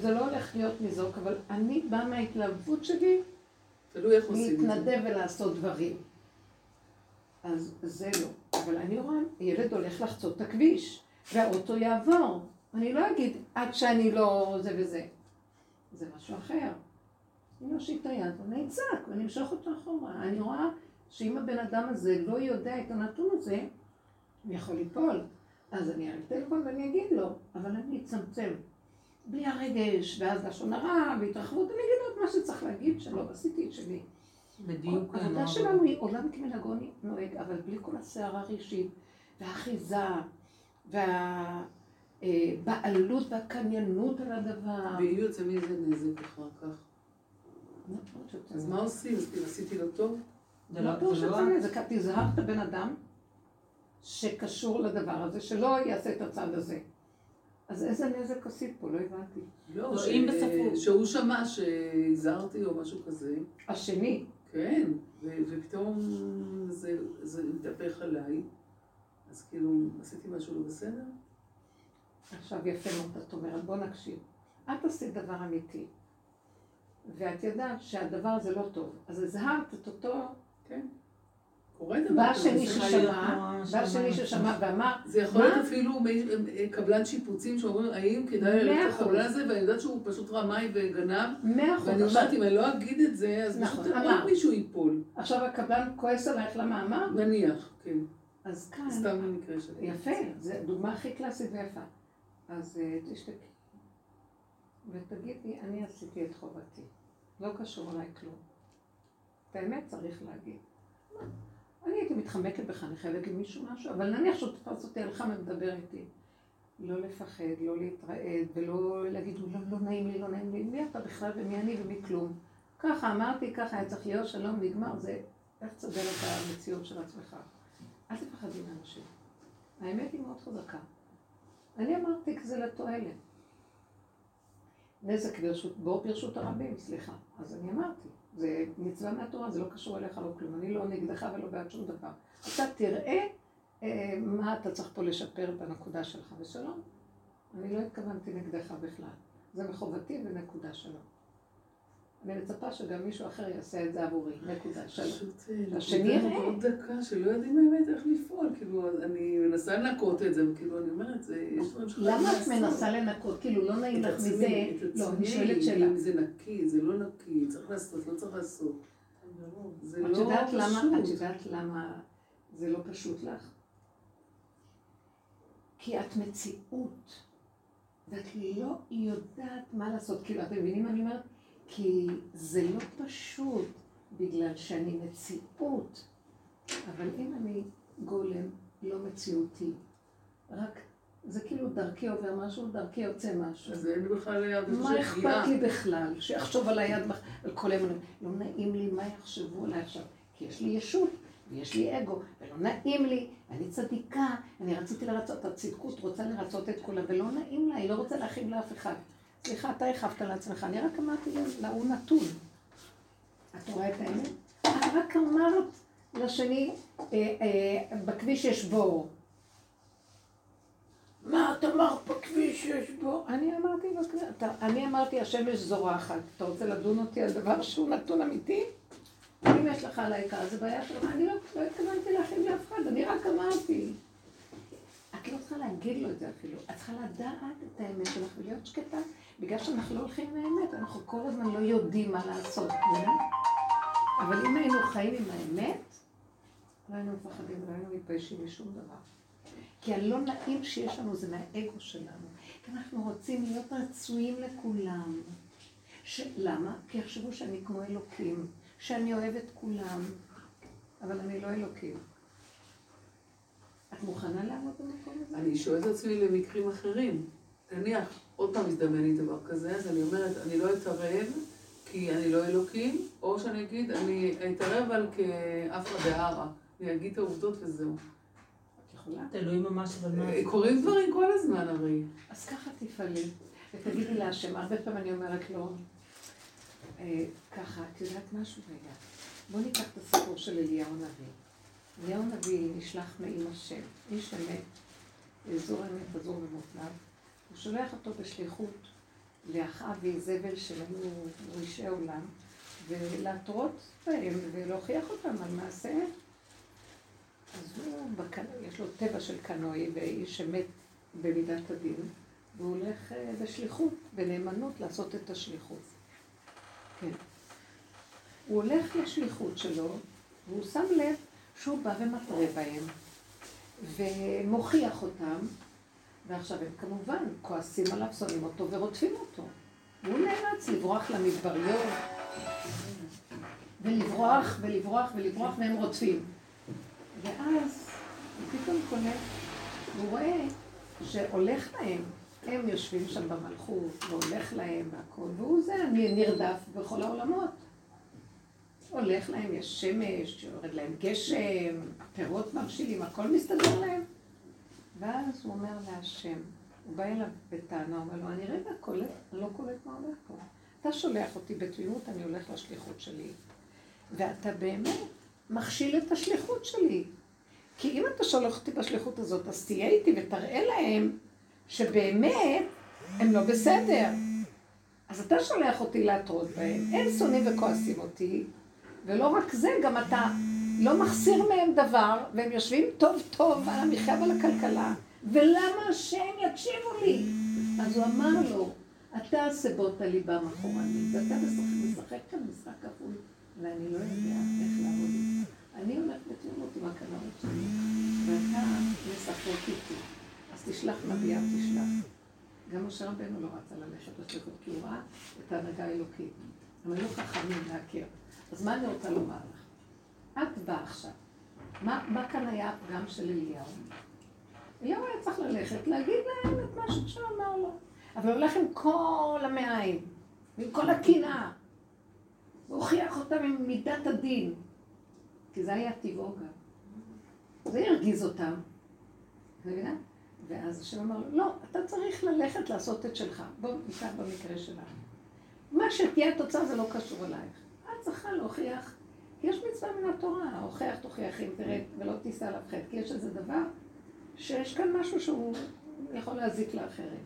זה לא הולך להיות ניזוק, אבל אני באה מההתלהבות שלי תלוי איך עושים את זה. להתנדב ולעשות דברים. אז זה לא. אבל אני רואה, ילד הולך לחצות את הכביש, והאוטו יעבור. אני לא אגיד, עד שאני לא זה וזה. זה משהו אחר. אני אושיט את היד ואני אצעק ואני אמשוך אותו אחורה. אני רואה שאם הבן אדם הזה לא יודע את הנתון הזה, הוא יכול ליפול. אז אני אעלה טלפון ואני אגיד לו, אבל אני אצמצם. בלי הרגש, ואז לשון הרע, והתרחבות, אני אגיד לו את מה שצריך להגיד, שלא עשיתי את שלי. בדיוק. העבודה שלנו היא עולם כמנהגו נוהג, אבל בלי כל הסערה הרגשית, והאחיזה, והבעלות והקניינות על הדבר. ואם יוצא מזה נזק אחר כך, אז מה עושים? אז כאילו עשיתי לו טוב? זה לא לא- פירוש זה לא- נזק, את תזהר את הבן אדם שקשור לדבר הזה, שלא יעשה את הצד הזה. אז איזה נזק עשית פה? לא הבנתי. לא, לא, ש- אם בספרות. שהוא שמע שהזהרתי או משהו כזה, השני, כן, ו- ופתאום זה, זה מתהפך עליי, אז כאילו עשיתי משהו לא בסדר? עכשיו יפה מאוד, את אומרת, בוא נקשיב. את עשית דבר אמיתי, ואת יודעת שהדבר הזה לא טוב, אז הזהרת את אותו, דבר בא להיות ששמע, בא את ששמע ואמר, זה יכול? להיות אפילו קבלן שיפוצים שאומרים, האם כדאי ללכת. לקבלן הזה, ואני יודעת שהוא פשוט רמאי וגנב. ואני אומרת, אם אני לא אגיד את זה, אז נכון, פשוט. עוד מישהו ייפול. עכשיו הקבלן כועס עלייך למה? נניח, כן. אז כאן, סתם במקרה שלי. יפה, זו דוגמה הכי קלאסית ויפה. אז אה, תשתקי. ותגידי, אני עשיתי את חובתי. לא קשור אליי כלום. את האמת צריך להגיד. אני הייתי מתחמקת בך, אני חייבת למישהו משהו, אבל נניח שהוא תפס אותי על חם ומדבר איתי. לא לפחד, לא להתרעד, ולא להגיד, לא, לא נעים לי, לא נעים לי, מי אתה בכלל ומי אני ומי כלום. ככה אמרתי, ככה היה צריך להיות, שלום, נגמר, זה איך תסדר את המציאות של עצמך. אל תפחדי מאנשים. האמת היא מאוד חזקה. אני אמרתי כי זה לתועלת. נזק ברשות, בוא ברשות הרבים, סליחה. אז אני אמרתי, זה מצווה מהתורה, זה לא קשור אליך, לא כלום. אני לא נגדך ולא בעד שום דבר. אתה תראה אה, מה אתה צריך פה לשפר בנקודה שלך, ושלום. אני לא התכוונתי נגדך בכלל. זה מחובתי ונקודה שלום. אני מצפה שגם מישהו אחר יעשה את זה עבורי, נקודה. פשוט אה, השני יראה. מאוד דקה, שלא יודעים באמת איך לפעול. כאילו, אני מנסה לנקות את זה, וכאילו, אני אומרת, זה, יש דברים שחייבים למה את לעשות. מנסה לנקות? כאילו, לא נעים לך מזה? לא, אני שואלת שאלה. אם זה נקי, זה לא נקי, צריך לעשות, לא צריך לעשות. זה לא למה, את פשוט. יודעת למה זה לא פשוט לך? כי את מציאות, ואת לא יודעת מה לעשות. כאילו, אתם מבינים מה אני אומרת? כי זה לא פשוט, בגלל שאני מציאות. אבל אם אני גולם, לא מציאותי, רק, זה כאילו דרכי עובר משהו, דרכי יוצא משהו. אז אין בכלל הרגשה מה אכפת. לי בכלל? שיחשוב על היד, על כל האמונים. לא נעים לי מה יחשבו עליי עכשיו, כי יש לי ישות, ויש לי אגו, ולא נעים לי, אני צדיקה, אני רציתי לרצות, הצדקות רוצה לרצות את כולם, ולא נעים לה, היא לא רוצה להכאיב לאף אחד. סליחה, אתה הכאבת לעצמך, אני רק אמרתי לה, הוא נתון. את רואה את האמת? את רק אמרת לשני, אה, אה, בכביש יש בור. מה את אמרת בכביש יש בור? אני אמרתי אני אמרתי השמש זורחת. אתה רוצה לדון אותי על דבר שהוא נתון אמיתי? אם יש לך על העיקר, זה בעיה שלך. אני לא, לא התכוונתי להכין לאף אחד, אני רק אמרתי. את לא צריכה להגיד לו את זה אפילו. את צריכה לדעת את האמת שלך ולהיות שקטה, בגלל שאנחנו לא הולכים לאמת, אנחנו כל הזמן לא יודעים מה לעשות, מבינה? אבל אם היינו חיים עם האמת, לא היינו מפחדים ולא היינו מתביישים משום דבר. כי הלא נעים שיש לנו זה מהאגו שלנו. כי אנחנו רוצים להיות רצויים לכולם. ש... למה? כי יחשבו שאני כמו אלוקים, שאני אוהבת כולם, אבל אני לא אלוקים. את מוכנה לעמוד במקום הזה? אני שואלת עצמי למקרים אחרים. נניח, עוד פעם מזדמן לי דבר כזה, אז אני אומרת, אני לא אתערב כי אני לא אלוקים, או שאני אגיד, אני אתערב על כאפרא דהרא. אני אגיד את העובדות וזהו. את? תלוי ממש אבל מה... אה, קורים דברים כל הזמן הרי. אז ככה תפעלי, ותגידי להשם, הרבה פעמים אני אומרת לו, אה, ככה, את יודעת משהו רגע? בוא ניקח את הסיפור של אליהו הנביא. אליהו הנביא נשלח מעם השם, איש אמת, אזור אמת, אזור ומופלג, הוא שולח אותו בשליחות לאחאב ואיזבל שהיו ראשי עולם, ולהתרות בהם ולהוכיח אותם על מעשיהם. אז הוא, בקנ... יש לו טבע של קנאי ואיש אמת במידת הדין, והוא הולך אה, בשליחות, בנאמנות לעשות את השליחות. כן. הוא הולך לשליחות שלו, והוא שם לב שהוא בא ומתרה בהם, ומוכיח אותם, ועכשיו הם כמובן כועסים עליו, שונאים אותו ורודפים אותו. והוא נאלץ לברוח למדבריות, ולברוח ולברוח ולברוח, והם רודפים. ואז הוא פתאום קולט, הוא רואה שהולך להם, הם יושבים שם במלכות, והולך להם והכל, והוא זה, נרדף בכל העולמות. הולך להם, יש שמש, יורד להם גשם, פירות מרשילים, הכל מסתדר להם. ואז הוא אומר להשם, הוא בא אליו בטענה, אומר לו, אני רגע קולט, אני לא קולט מה הולך פה. אתה שולח אותי בתמימות, אני הולך לשליחות שלי. ואתה באמת מכשיל את השליחות שלי. כי אם אתה שולח אותי בשליחות הזאת, אז תהיה איתי ותראה להם שבאמת הם לא בסדר. אז אתה שולח אותי להתרות בהם, הם שונאים וכועסים אותי, ולא רק זה, גם אתה לא מחסיר מהם דבר, והם יושבים טוב טוב על המחיה ועל הכלכלה, ולמה שהם יקשיבו לי? אז הוא אמר לו, אתה סבות הליבה מאחורנית, ואתה משחק, כאן משחק כפול, ואני לא יודע איך לעבוד איתך. אני הולך בתמימות עם הקנאות שלי, ואתה משחק איתי. אז תשלח נביאה, תשלח. גם משה רבנו לא רצה ללכת לשליחות, כי הוא ראה את ההנהגה האלוקית. הם היו חכמים להכיר. אז מה אני רוצה לומר לך? את באה עכשיו. מה, מה כאן היה הפגם של אליהו? אליהו היה צריך ללכת, להגיד להם את מה שהוא אמר לו. אבל הוא הולך עם כל המעיים, עם כל הקנאה. הוא הוכיח אותם עם מידת הדין. כי זה היה טבעו גם. זה הרגיז אותם. ואז השם אמר לו, לא, אתה צריך ללכת לעשות את שלך. בוא ניקח במקרה שלנו. מה שתהיה התוצאה זה לא קשור אלייך. את צריכה להוכיח, כי יש מצווה מן התורה, הוכיח תוכיח אם תרד ולא תישא עליו חטא, כי יש איזה דבר שיש כאן משהו שהוא יכול להזיק לאחרים.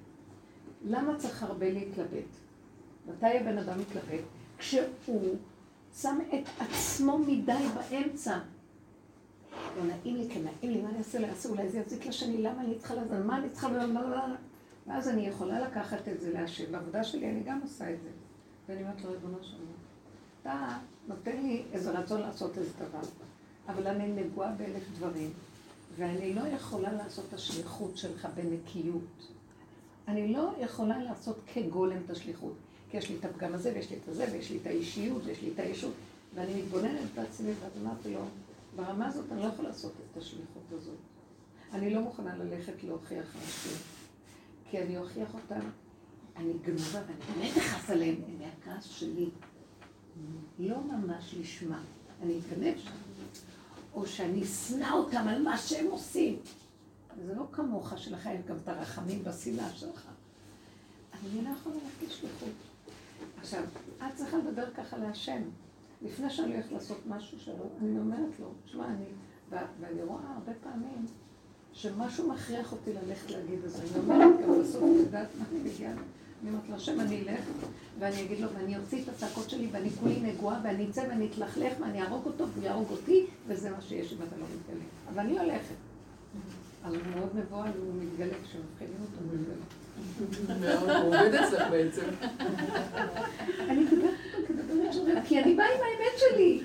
למה צריך הרבה להתלבט? מתי הבן אדם מתלבט? כשהוא שם את עצמו מדי באמצע. לא נעים לי, כן נעים לי, מה אני אעשה? לא אעשה, אולי זה יזיק לשני, למה אני צריכה לזה? מה אני צריכה? ואז אני יכולה לקחת את זה להשם. בעבודה שלי אני גם עושה את זה. ואני אומרת לו, ריבונו שלנו, אתה נותן לי איזה רצון לעשות איזה דבר, אבל אני נגועה באלף דברים, ואני לא יכולה לעשות את השליחות שלך בנקיות. אני לא יכולה לעשות כגולם את השליחות. כי יש לי את הפגם הזה, ויש לי את הזה, ויש לי את האישיות, ויש לי את האישות, ואני מתבוננת בעצמי, ואז אמרתי לו, ברמה הזאת אני לא יכולה לעשות את השליחות הזאת. אני לא מוכנה ללכת להוכיח אנשים, כי אני אוכיח אותם, אני גנובה, ואני באמת אכעס עליהם, הם מהכעס שלי. לא ממש לשמה, אני אגנב שם. או שאני אשנא אותם על מה שהם עושים. זה לא כמוך שלך, יש גם את הרחמים בשנאה שלך. אני לא יכולה להרגיש שליחות. עכשיו, את צריכה לדבר ככה להשם. לפני שאני הולכת לעשות משהו שלו, אני אומרת לו, שמע, אני... ואני רואה הרבה פעמים שמשהו מכריח אותי ללכת להגיד את זה. אני אומרת גם בסוף, את יודעת מה אני מגיעה? אני אומרת לו, השם אני אלך, ואני אגיד לו, ואני אוציא את הצעקות שלי, ואני כולי נגועה, ואני אצא ואני אתלכלך, ואני אהרוג אותו, והוא יהרוג אותי, וזה מה שיש אם אתה לא מתגלה. אבל אני הולכת. אבל הוא מאוד מבוהל, הוא מתגלה כשמבחינים אותו, הוא מתגלה. הוא עובד אצלך בעצם. אני מדברת איתו כדברת כי אני באה עם האמת שלי.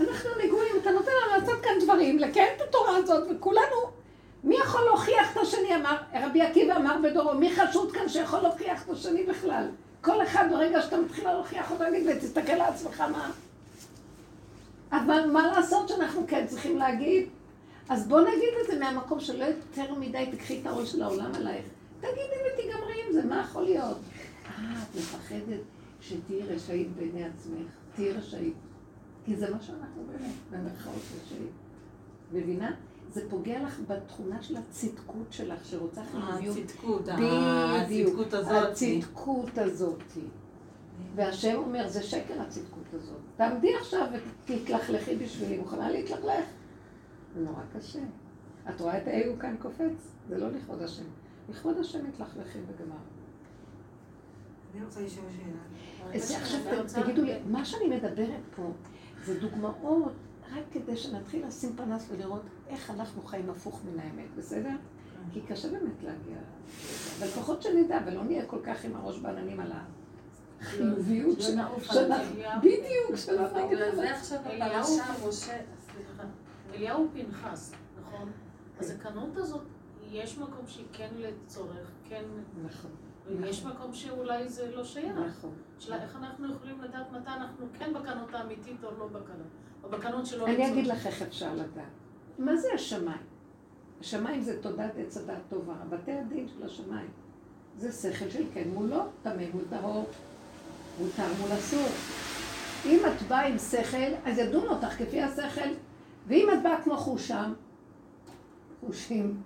אנחנו נגועים, אתה נותן לנו לעשות כאן דברים, לקיים את התורה הזאת, וכולנו, מי יכול להוכיח את השני, אמר, רבי עקיבא אמר בדורו, מי חשוד כאן שיכול להוכיח את השני בכלל? כל אחד ברגע שאתה מתחיל להוכיח אותו, יגיד, ותסתכל על עצמך מה. אבל מה לעשות שאנחנו כן צריכים להגיד? אז בוא נגיד את זה מהמקום שלא יותר מדי תקחי את הראש של העולם עלייך. תגידי ותגמרי עם זה, מה יכול להיות? אה, את מפחדת שתהיי רשאית בעיני עצמך. תהיי רשאית. כי זה מה שאנחנו באמת, במרכאות רשאית. מבינה? זה פוגע לך בתכונה של הצדקות שלך, שרוצה חיוביות. הצדקות, בדיוק. הצדקות הזאת. הצדקות הזאת. והשם אומר, זה שקר הצדקות הזאת. תעמדי עכשיו ותתלכלכי בשבילי, מוכנה להתלכלך? זה נורא קשה. את רואה את האגו כאן קופץ? זה לא לכבוד השם. לכבוד השם מתלכלכים וגמר. אני רוצה לשאול שאלה. אז עכשיו תגידו לי, מה שאני מדברת פה זה דוגמאות רק כדי שנתחיל לשים פנס ולראות איך אנחנו חיים הפוך מן האמת, בסדר? כי קשה באמת להגיע. אבל לפחות שנדע, ולא נהיה כל כך עם הראש בעננים על החיוביות לא של- ה- אליהו. בדיוק, שלא נעוף בגלל זה עכשיו אליהו הפרשה, משה, סליחה, אליהו פנחס, נכון? אז הקנות הזאת, יש מקום שהיא כן לצורך, כן, נכון, ויש מקום שאולי זה לא שייך. נכון. השאלה איך אנחנו יכולים לדעת מתי אנחנו כן בקנות האמיתית או לא בקנות, או בקנות שלא אני אגיד לך איך אפשר לדעת. מה זה השמיים? השמיים זה תודעת עץ הדעת טובה, בתי הדין של השמיים. זה שכל של כן מול לא, טמא מול טהור, מותר מול אסור. אם את באה עם שכל, אז ידון אותך כפי השכל, ואם את באה כמו חושם, חושים,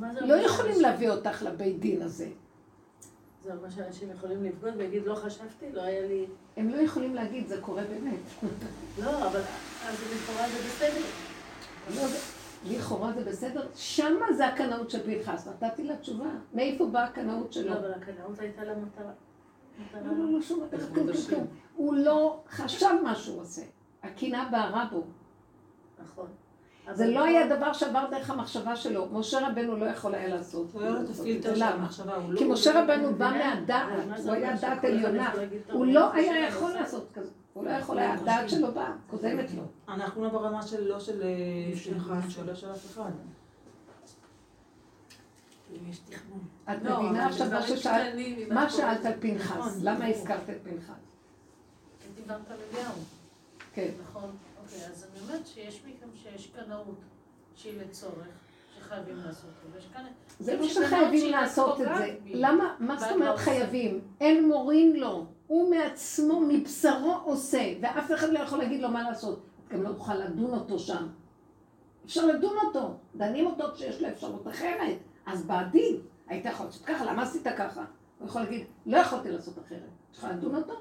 מה לא יכולים להביא אותך לבית דין הזה. זה אומר שאנשים יכולים לבגוד ויגיד לא חשבתי, לא היה לי... הם לא יכולים להגיד, זה קורה באמת. לא, אבל אז לכאורה זה בסדר. לא, לכאורה זה בסדר, שמה זה הקנאות של פנחס, נתתי לה תשובה. מאיפה באה הקנאות שלו? לא, אבל הקנאות הייתה לה מטרה. מטרה- לא, לא, לא, שום כלום, כלום, השם. כלום. הוא לא חשב מה שהוא עושה. הקנאה בערה בו. נכון. זה לא פה- היה דבר שעבר דרך המחשבה שלו. משה רבנו לא יכול היה לעשות. הוא היה לו את הפילטר של למה? המחשבה, לא... כי משה רבנו בא? מהדעת, הוא היה דעת עליונה. הוא לא היה יכול? לעשות כזה. הוא לא יכול הדעת שלו באה, קודמת לו. אנחנו לא ברמה של לא של... של- של אף אחד. אם יש תכנון. את לא, מבינה עכשיו מה ששאלת? מה את שאלת על פנחס? נכון, למה. הזכרת את פנחס? דיברת על אליהו. כן. נכון. אוקיי, אז אני אומרת שיש מכם שיש קנאות שהיא לצורך, שחייבים לעשות ויש כאן... זה לא שחייבים לעשות את זה. למה? מה זאת לא אומרת. חייבים? אין מורין לו. הוא מעצמו, מבשרו עושה, ואף אחד לא יכול להגיד לו מה לעשות. את גם לא תוכל לדון אותו שם. אפשר לדון אותו. דנים אותו כשיש לו אפשרות אחרת. אז בעתיד, היית יכול לעשות ככה, למה עשית ככה? הוא יכול להגיד, לא יכולתי לעשות אחרת. יש לך לדון אותו?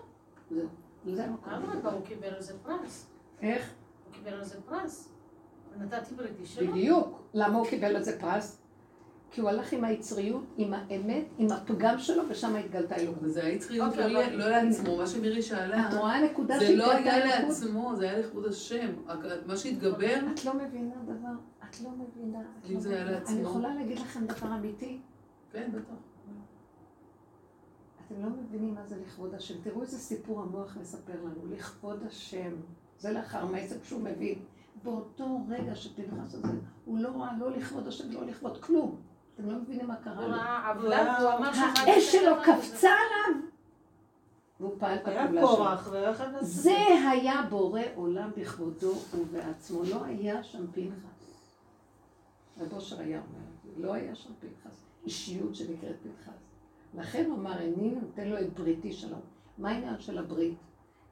זהו. זה המקום. אדרבה, הוא קיבל על זה פרס. איך? הוא קיבל על זה פרס. ונתתי בריתי שלו. בדיוק. למה הוא קיבל על זה פרס? כי הוא הלך עם היצריות, עם האמת, עם הפגם שלו, ושם התגלתה אלוקות. אבל זה היה יצריות אוקיי, לא לא לעצמו, מה שמירי שאלה, את רואה נקודה זה לא שהתגלתה היה אלוקות? לעצמו, זה היה לכבוד השם. מה שהתגבר, את לא מבינה דבר, את לא מבינה. אם לא זה היה. לעצמו. אני יכולה להגיד לכם דבר אמיתי? כן, בטח. אתם לא מבינים מה זה לכבוד השם. תראו איזה סיפור המוח מספר לנו, לכבוד השם. זה לאחר מעשה כשהוא מבין. באותו רגע שפנחס הזה, הוא לא ראה לא לכבוד השם, לא לכבוד כלום. אתם לא מבינים מה קרה לו. האש שלו קפצה עליו, והוא פעל את הפעולה שלו. זה היה בורא עולם בכבודו ובעצמו, לא היה שם פנחס. רב אושר היה אומר, לא היה שם פנחס, אישיות שנקראת פנחס. לכן הוא אמר, אני נותן לו את בריתי שלום. מה העניין של הברית?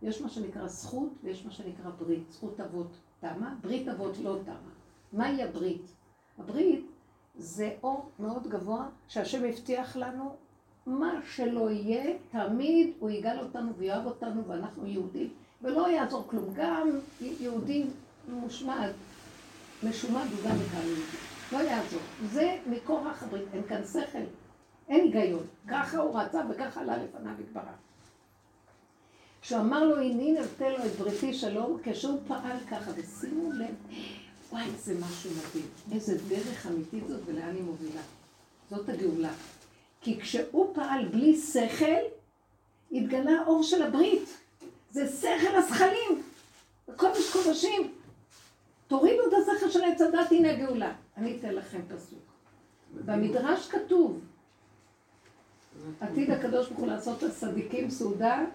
יש מה שנקרא זכות ויש מה שנקרא ברית. זכות אבות תמה, ברית אבות לא תמה. מהי הברית? הברית זה אור מאוד גבוה שהשם הבטיח לנו מה שלא יהיה, תמיד הוא יגאל אותנו ויאהב אותנו ואנחנו יהודים, ולא יעזור כלום. גם יהודי מושמד, משומד הוא גם יקרא יהודי. לא יעזור. זה מכורח הברית, אין כאן שכל. אין היגיון. ככה הוא רצה וככה עלה לפניו יתברך. כשהוא אמר לו, הנה נותן לו את בריתי שלום, כשהוא פעל ככה, ושימו לב, וואי, זה משהו מדהים. איזה דרך אמיתית זאת ולאן היא מובילה. זאת הגאולה. כי כשהוא פעל בלי שכל, התגלה האור של הברית. זה שכל הזכלים. קודש קודשים. תורידו את השכל של עץ הדת, הנה הגאולה. אני אתן לכם פסוק. במדרש כתוב, עתיד הקדוש ברוך הוא לעשות לצדיקים סעודה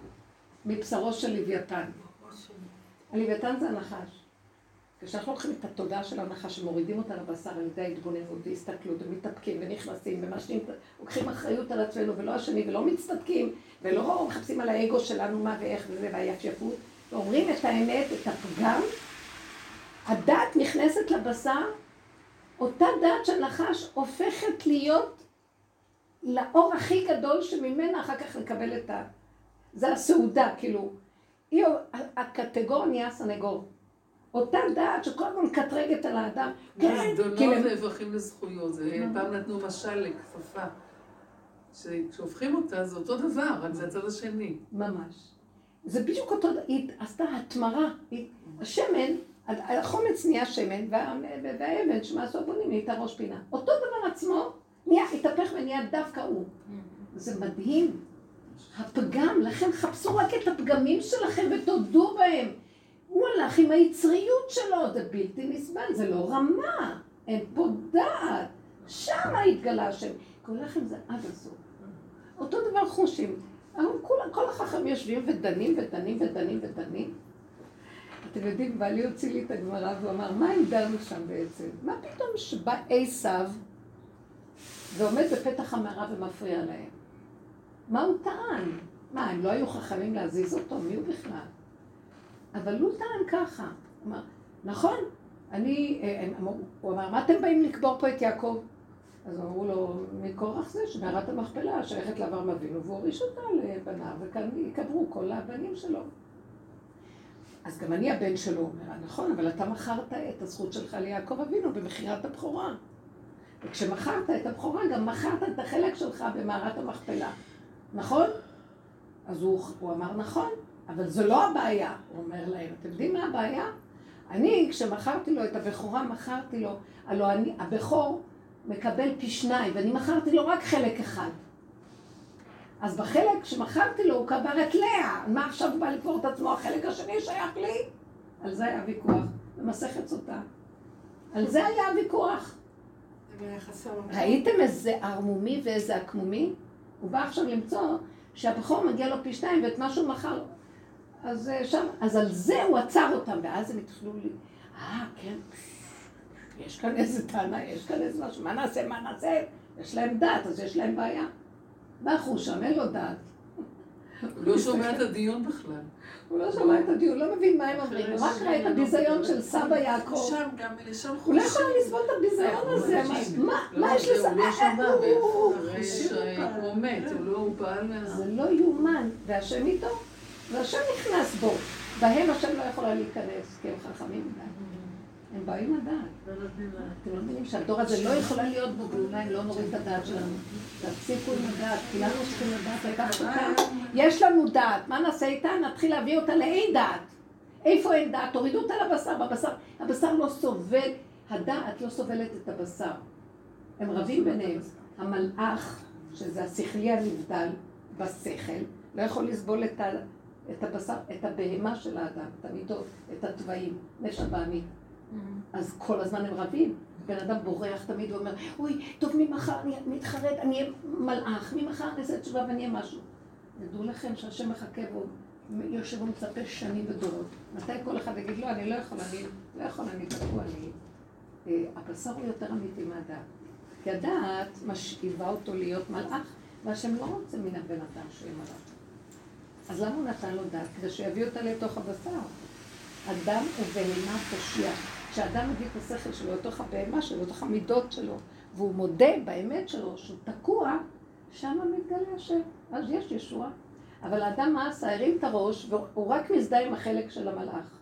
מבשרו של לוויתן. הלוויתן זה הנחש. כשאנחנו לוקחים את התודעה של הנחש ומורידים אותה לבשר על ידי ההתבוננות והסתכלות ומתאפקים ונכנסים ומשנים, לוקחים אחריות על עצמנו ולא השני ולא מצטדקים ולא מחפשים על האגו שלנו מה ואיך וזה והיפייפות ואומרים את האמת, את הפגם, הדעת נכנסת לבשר, אותה דעת של נחש הופכת להיות לאור הכי גדול שממנה אחר כך לקבל את ה... זה הסעודה, כאילו. היא, הקטגור נהיה סנגור. אותה דעת שכל הזמן מקטרגת על האדם. כן, זדונות נהפכים לזכויות. פעם נתנו משל לכפפה. שכשהופכים אותה זה אותו דבר, רק זה הצד השני. ממש. זה בדיוק אותו, היא עשתה התמרה. השמן, החומץ נהיה שמן, וה- והאבן שמעשו הבונים נהייתה ראש פינה. אותו דבר עצמו, נהיה, התהפך ונהיה דווקא הוא. זה מדהים. הפגם, לכן חפשו רק את הפגמים שלכם ותודו בהם. הוא הלך עם היצריות שלו, זה בלתי נסבל, זה לא רמה, אין פה דעת. שם התגלה השם. קורא לכם זה עד הסוף. אותו דבר חושים. כולם, כל החכמים יושבים ודנים ודנים ודנים ודנים. אתם יודעים, בעלי הוציא לי את הגמרא והוא אמר, מה הם דנו שם בעצם? מה פתאום שבא עשיו ועומד בפתח המערה ומפריע להם? מה הוא טען? מה, הם לא היו חכמים להזיז אותו? מי הוא בכלל? אבל הוא טען ככה. אמר, נכון, אני, אה, הוא אמר, מה אתם באים לקבור פה את יעקב? אז אמרו לו, מקורח זה שמערת המכפלה שייכת לאברהם אבינו, והוא הוריש אותה לבניו, וכאן יקברו כל הבנים שלו. אז גם אני הבן שלו, אומר, נכון, אבל אתה מכרת את הזכות שלך ליעקב אבינו במכירת הבכורה. וכשמכרת את הבכורה, גם מכרת את החלק שלך במערת המכפלה. נכון? אז הוא, הוא אמר נכון, אבל זו לא הבעיה, הוא אומר להם. אתם יודעים מה הבעיה? אני, כשמכרתי לו את הבכורה, מכרתי לו, הלוא אני, הבכור מקבל פי שניים, ואני מכרתי לו רק חלק אחד. אז בחלק שמכרתי לו, הוא קבר את לאה. מה עכשיו בא לקבור את עצמו? החלק השני שייך לי? על זה היה ויכוח, במסכת סוטה. על זה היה הוויכוח. ראיתם איזה ערמומי ואיזה עקמומי? הוא בא עכשיו למצוא שהבכור מגיע לו פי שניים ואת מה שהוא מכר. אז אה, שם, אז על זה הוא עצר אותם, ואז הם התחילו לי, אה, כן, יש כאן איזה טענה, יש כאן איזה משהו, מה נעשה, מה נעשה? יש להם דעת, אז יש להם בעיה. בא חושם, אין לו דעת. הוא לא שומע את הדיון בכלל. הוא לא שמע את הדיון, לא מבין מה הם אומרים, הוא רק ראה את הביזיון של סבא יעקב. שם, גם לשם הוא לא. יכול לסבול את הביזיון הזה, מה- מה- לא, מה יש לזה? הוא לא שמע, הוא- אחרי שהוא מת, הוא לא, הוא פעל מה... זה לא יאומן, והשם איתו, והשם נכנס בו. בהם השם לא יכולה להיכנס, כי הם חכמים מדי. הם באים לדעת. אתם לא מבינים שהדור הזה לא יכולה להיות בו גאולה אם לא נוריד את הדעת שלנו. תפסיקו עם הדעת, כולנו צריכים לדעת לקחת אותה. יש לנו דעת, מה נעשה איתה? נתחיל להביא אותה לאין דעת. איפה אין דעת? תורידו אותה לבשר, בבשר. הבשר לא סובל, הדעת לא סובלת את הבשר. הם רבים ביניהם. המלאך, שזה השכלי הנבדל בשכל, לא יכול לסבול את, ה, את הבשר, את הבהמה של האדם, את המידות, את התוואים, נפש הבעמית. אז כל הזמן הם רבים. בן אדם בורח תמיד ואומר, אוי, טוב, ממחר אני מתחרט, אני אהיה מלאך, ממחר אני אעשה תשובה ואני אהיה משהו. תדעו לכם שהשם מחכה והוא יושב ומצפה שנים ודורות. מתי כל אחד יגיד, לא, אני לא יכול, אני לא יכול, אני תקוע, אני... אה, הבשר הוא יותר אמיתי מהדעת. כי הדעת משאיבה אותו להיות מלאך, והשם לא רוצה מן הבן אדם שיהיה מלאך. אז למה הוא נתן לו דעת? כדי שיביא אותה לתוך הבשר. אדם ובהמה תושיע. כשאדם מביא את השכל שלו לתוך הבהמה שלו, לתוך המידות שלו, והוא מודה באמת שלו שהוא תקוע, שם מתגלה השם. אז יש ישועה. אבל האדם מה עשה? הרים את הראש, והוא רק מזדהה עם החלק של המלאך.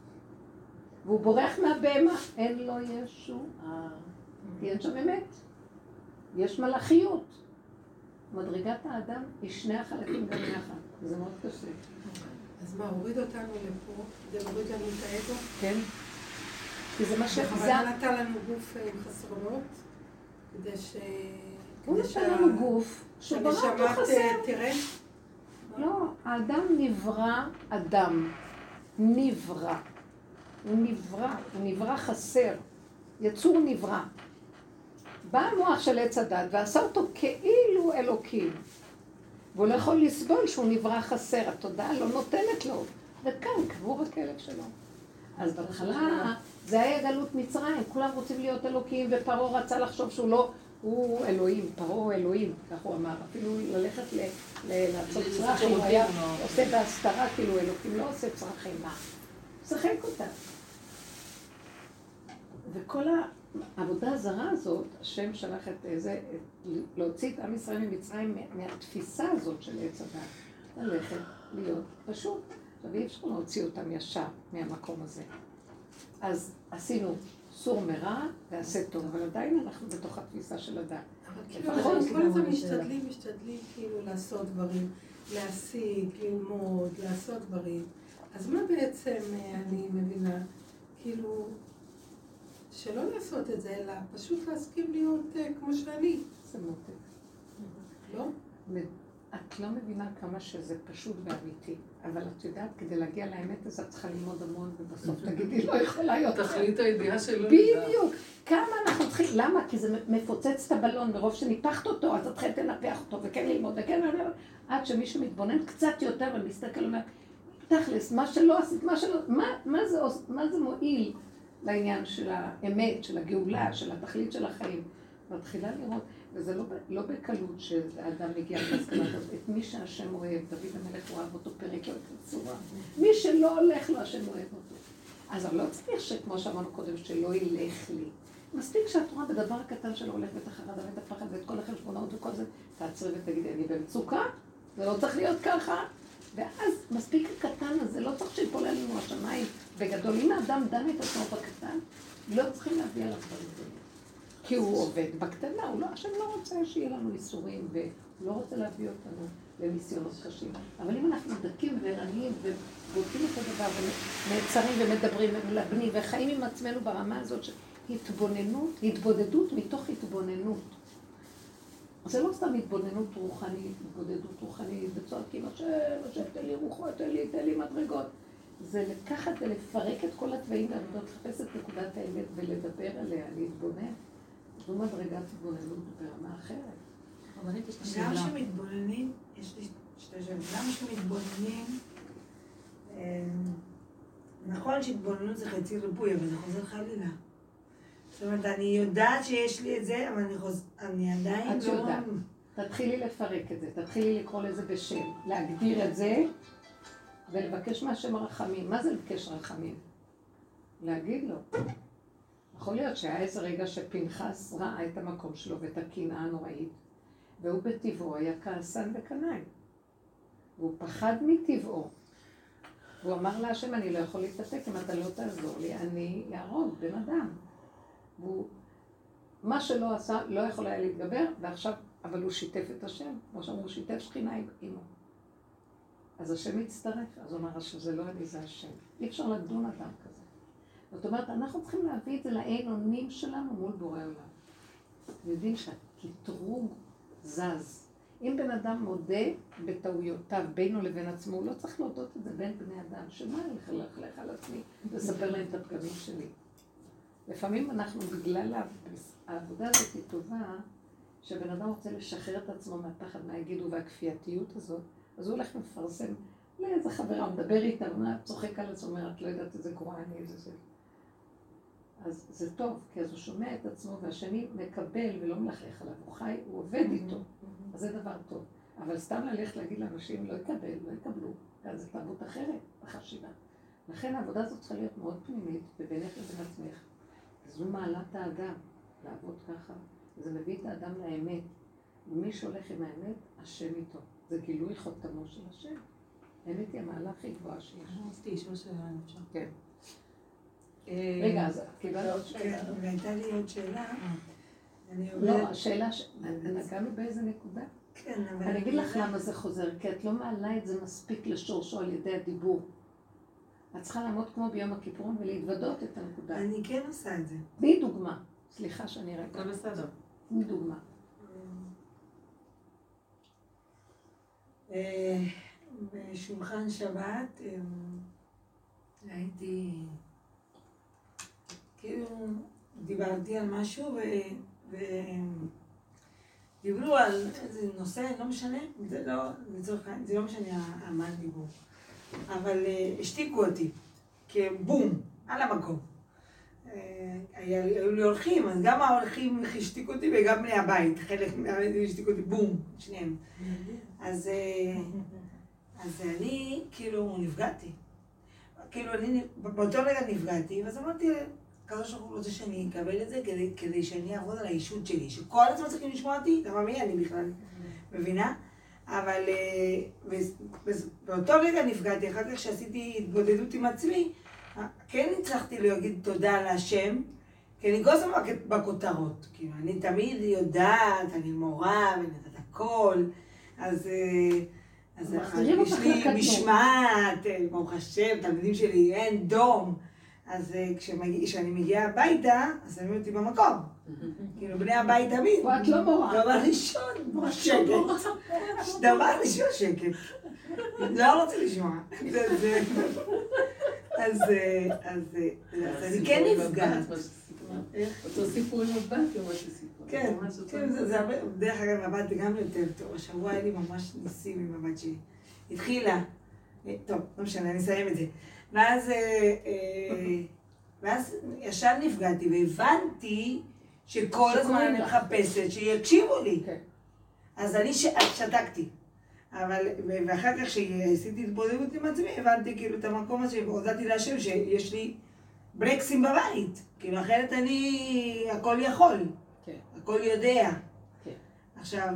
והוא בורח מהבהמה, אין לו ישועה. כי אין שם אמת. יש מלאכיות. מדרגת האדם היא שני החלקים גם יחד, וזה מאוד קשה. אז מה, הוריד אותנו לפה, כדי להוריד לנו את האגו? כן? כי זה מה ש... זה... בכוונה נתן לנו גוף אה, עם חסרונות, כדי ש... הוא נתן לנו גוף שהוא ברא אותו חסר. תראה. לא, האדם נברא אדם. נברא. הוא נברא, הוא נברא חסר. יצור נברא. בא המוח של עץ הדת ועשה אותו כאילו אלוקים. והוא לא יכול לסבול שהוא נברא חסר, התודעה לא נותנת לו. וכאן קבור הכלב שלו. אז בהתחלה זה היה גלות מצרים, כולם רוצים להיות אלוקים, ופרעה רצה לחשוב שהוא לא, הוא אלוהים, פרעה הוא אלוהים, כך הוא אמר. אפילו ללכת ל- ל- לעשות צרכים, הוא היה לא. עושה בהסתרה, כאילו אלוקים לא עושה צרכים, מה? משחק אותה. וכל העבודה הזרה הזאת, השם שלח את זה, את- להוציא את עם ישראל ממצרים מה- מהתפיסה הזאת של עץ הדת. ללכת, להיות פשוט. עכשיו אי אפשר להוציא אותם ישר מהמקום הזה. אז עשינו סור מרע ועשה טוב, אבל עדיין אנחנו בתוך התפיסה של הדת. אבל כאילו, אנחנו כל הזמן משתדלים, משתדלים כאילו לעשות דברים, להשיג, ללמוד, לעשות דברים. אז מה בעצם אה, אני מבינה? כאילו, שלא לעשות את זה, אלא פשוט להסכים להיות אה, כמו שאני, זה מותק. לא? את לא מבינה כמה שזה פשוט ואמיתי, אבל את יודעת, כדי להגיע לאמת הזאת את צריכה ללמוד המון, ובסוף תגידי, לא יכולה יותר. תכלית הידיעה שלו. בדיוק. כמה אנחנו צריכים, למה? כי זה מפוצץ את הבלון, מרוב שניפחת אותו, אז את חייבת לנפח אותו, וכן ללמוד, וכן ללמוד, עד שמישהו מתבונן קצת יותר ומסתכל ואומר, תכלס, מה שלא עשית, מה שלא, מה זה מועיל לעניין של האמת, של הגאולה, של התכלית של החיים? מתחילה לראות, וזה לא, לא בקלות שאדם מגיע למסקנה כזאת, את מי שהשם אוהב, דוד המלך הוא אהב אותו פרק יועץ בצורה, מי שלא הולך לו, השם אוהב אותו. אז אני לא צריך שכמו שאמרנו קודם, שלא ילך לי. מספיק שאת רואה בדבר הקטן שלו הולך ואת החרדה ואת הפחד ואת כל החשבונות וכל זה, תעצרי ותגידי, אני במצוקה, זה לא צריך להיות ככה. ואז מספיק הקטן הזה, לא צריך שיפול עלינו השמיים בגדול. אם האדם דן את עצמו בקטן, לא צריכים להביא עליו דברים גדולים. כי הוא עובד בקטנה, הוא לא, השם לא רוצה שיהיה לנו איסורים, והוא לא רוצה להביא אותנו לניסיונות קשים. אבל אם אנחנו דקים וערניים ובודקים את הדבר ונעצרים ומדברים ומלבנים וחיים עם עצמנו ברמה הזאת של התבוננות, התבודדות מתוך התבוננות. זה לא סתם התבוננות רוחנית, התבודדות רוחנית, וצועקים השם, השם תן לי רוחות, תן לי, תן לי מדרגות. זה לקחת ולפרק את כל התוואים והעבודות, לחפש את נקודת האמת ולדבר עליה, להתבונן. זו מדרגת התבוננות ברמה אחרת. גם. כשמתבוננים, יש לי שתי שאלות, גם כשמתבוננים, אה, נכון שהתבוננות זה חצי ריפוי, אבל זה חוזר חלילה. זאת אומרת, אני יודעת שיש לי את זה, אבל אני, חוז... אני עדיין את לא... יודעת. תתחילי לפרק את זה, תתחילי לקרוא לזה בשם, להגדיר את זה ולבקש מהשם רחמים. מה זה לבקש רחמים? להגיד לו. יכול להיות שהיה איזה רגע שפנחס ראה את המקום שלו ואת הקנאה הנוראית, והוא בטבעו היה כעסן וקנאי. והוא פחד מטבעו. והוא אמר להשם, אני לא יכול להתעסק אם אתה לא תעזור לי, אני אהרוג בן אדם. והוא, מה שלא עשה, לא יכול היה להתגבר, ועכשיו, אבל הוא שיתף את השם, כמו שאמרו, הוא שיתף שכינה עם עמו. אז השם מצטרף, אז הוא אמר שזה לא אני, זה השם. אי אפשר לדון אדם כזה. זאת אומרת, אנחנו צריכים להביא את זה לעין אונים שלנו מול בורא עולם. יודעים שהקטרוג זז. אם בן אדם מודה בטעויותיו בינו לבין עצמו, הוא לא צריך להודות את זה בין בני אדם. שמה אני הולך ללכלך על עצמי לספר להם את הפגמים שלי? לפעמים אנחנו, בגלל העבודה הזאת היא טובה, שבן אדם רוצה לשחרר את עצמו מהפחד, מה יגידו, והכפייתיות הזאת, אז הוא הולך ומפרסם לאיזה חברה, הוא מדבר איתה, הוא צוחק על עצמו, אומר, את לא יודעת איזה גרועה אני, איזה זה. אז זה טוב, כי אז הוא שומע את עצמו, והשני מקבל ולא מלכלך עליו, הוא חי, הוא עובד איתו, אז זה דבר טוב. אבל סתם ללכת להגיד לאנשים, לא יקבל, לא יקבלו, אז זו תרבות אחרת בחשיבה. לכן העבודה הזאת צריכה להיות מאוד פנימית, ובינך לבין עצמך. זו מעלת האדם, לעבוד ככה. זה מביא את האדם לאמת. ומי שהולך עם האמת, השם איתו. זה גילוי חותמו של השם. האמת היא המעלה הכי גבוהה שיש. רציתי לשאול שאלה, אם אפשר. כן. אה, רגע, אז קיבלת עוד כן, שאלה? והייתה לי עוד שאלה. אני לא. השאלה, ש- נגענו באיזה נקודה? כן, אבל... אני אגיד לך למה זה חוזר, כי את לא מעלה את זה מספיק לשורשו על ידי הדיבור. את צריכה לעמוד כמו ביום הכיפורים ולהתוודות את הנקודה. אני כן עושה את זה. תני דוגמה. סליחה שאני רגע. הכל בסדר. תני דוגמה. אה, בשולחן שבת אה, הייתי, כאילו, דיברתי על משהו ודיברו על איזה נושא, לא משנה, זה לא, לצורך העניין, זה לא משנה על מה דיברו, אבל אה, השתיקו אותי, כבום, על המקום. אה, היו לי אורחים, אז גם האורחים השתיקו אותי וגם בני הבית, חלק מהבית השתיקו אותי, בום, שניהם. אז, אה, אז אני, כאילו, נפגעתי. כאילו, אני באותו רגע נפגעתי, ואז אמרתי, הקדוש ברוך הוא רוצה שאני אקבל את זה כדי, כדי שאני אעבוד על האישות שלי, שכל הזמן צריכים לשמוע אותי, למה מי אני בכלל, מבינה? אבל אה, באותו רגע נפגעתי, אחר כך שעשיתי התבודדות עם עצמי, כן הצלחתי להגיד תודה להשם, כי אני כל הזמן בכותרות. כאילו, אני תמיד יודעת, אני מורה, ואני יודעת הכל, אז... אה, אז יש לי. משמעת, אה, ברוך השם, תלמידים שלי, אין דום. אז כשאני מגיעה הביתה, אז שמים אותי במקום. כאילו, בני הבית תמיד. פה את לא מורה. דבר ראשון, שקט. דבר ראשון, שקט. לא רוצה לשמוע. זה- זה- אז אה, אז אה, אז אני כן נפגעת. אותו סיפור עם הבת, כמו שסיפרה. כן, כן, זה הרבה, דרך אגב, הבת זה גם יותר טוב. השבוע היה לי ממש ניסים עם הבת שלי. התחילה, אה, טוב, לא משנה, אני אסיים את זה. ואז, ואז ישר נפגעתי והבנתי שכל הזמן אני. מחפשת שיקשיבו לי. כן. אז אני. שתקתי. אבל, ואחר כך כשעשיתי התבודדות עם עצמי, הבנתי כאילו את המקום הזה, והודעתי להשם שיש לי ברקסים בבית. כאילו, אחרת אני הכל יכול. כן. הכל יודע. כן. עכשיו,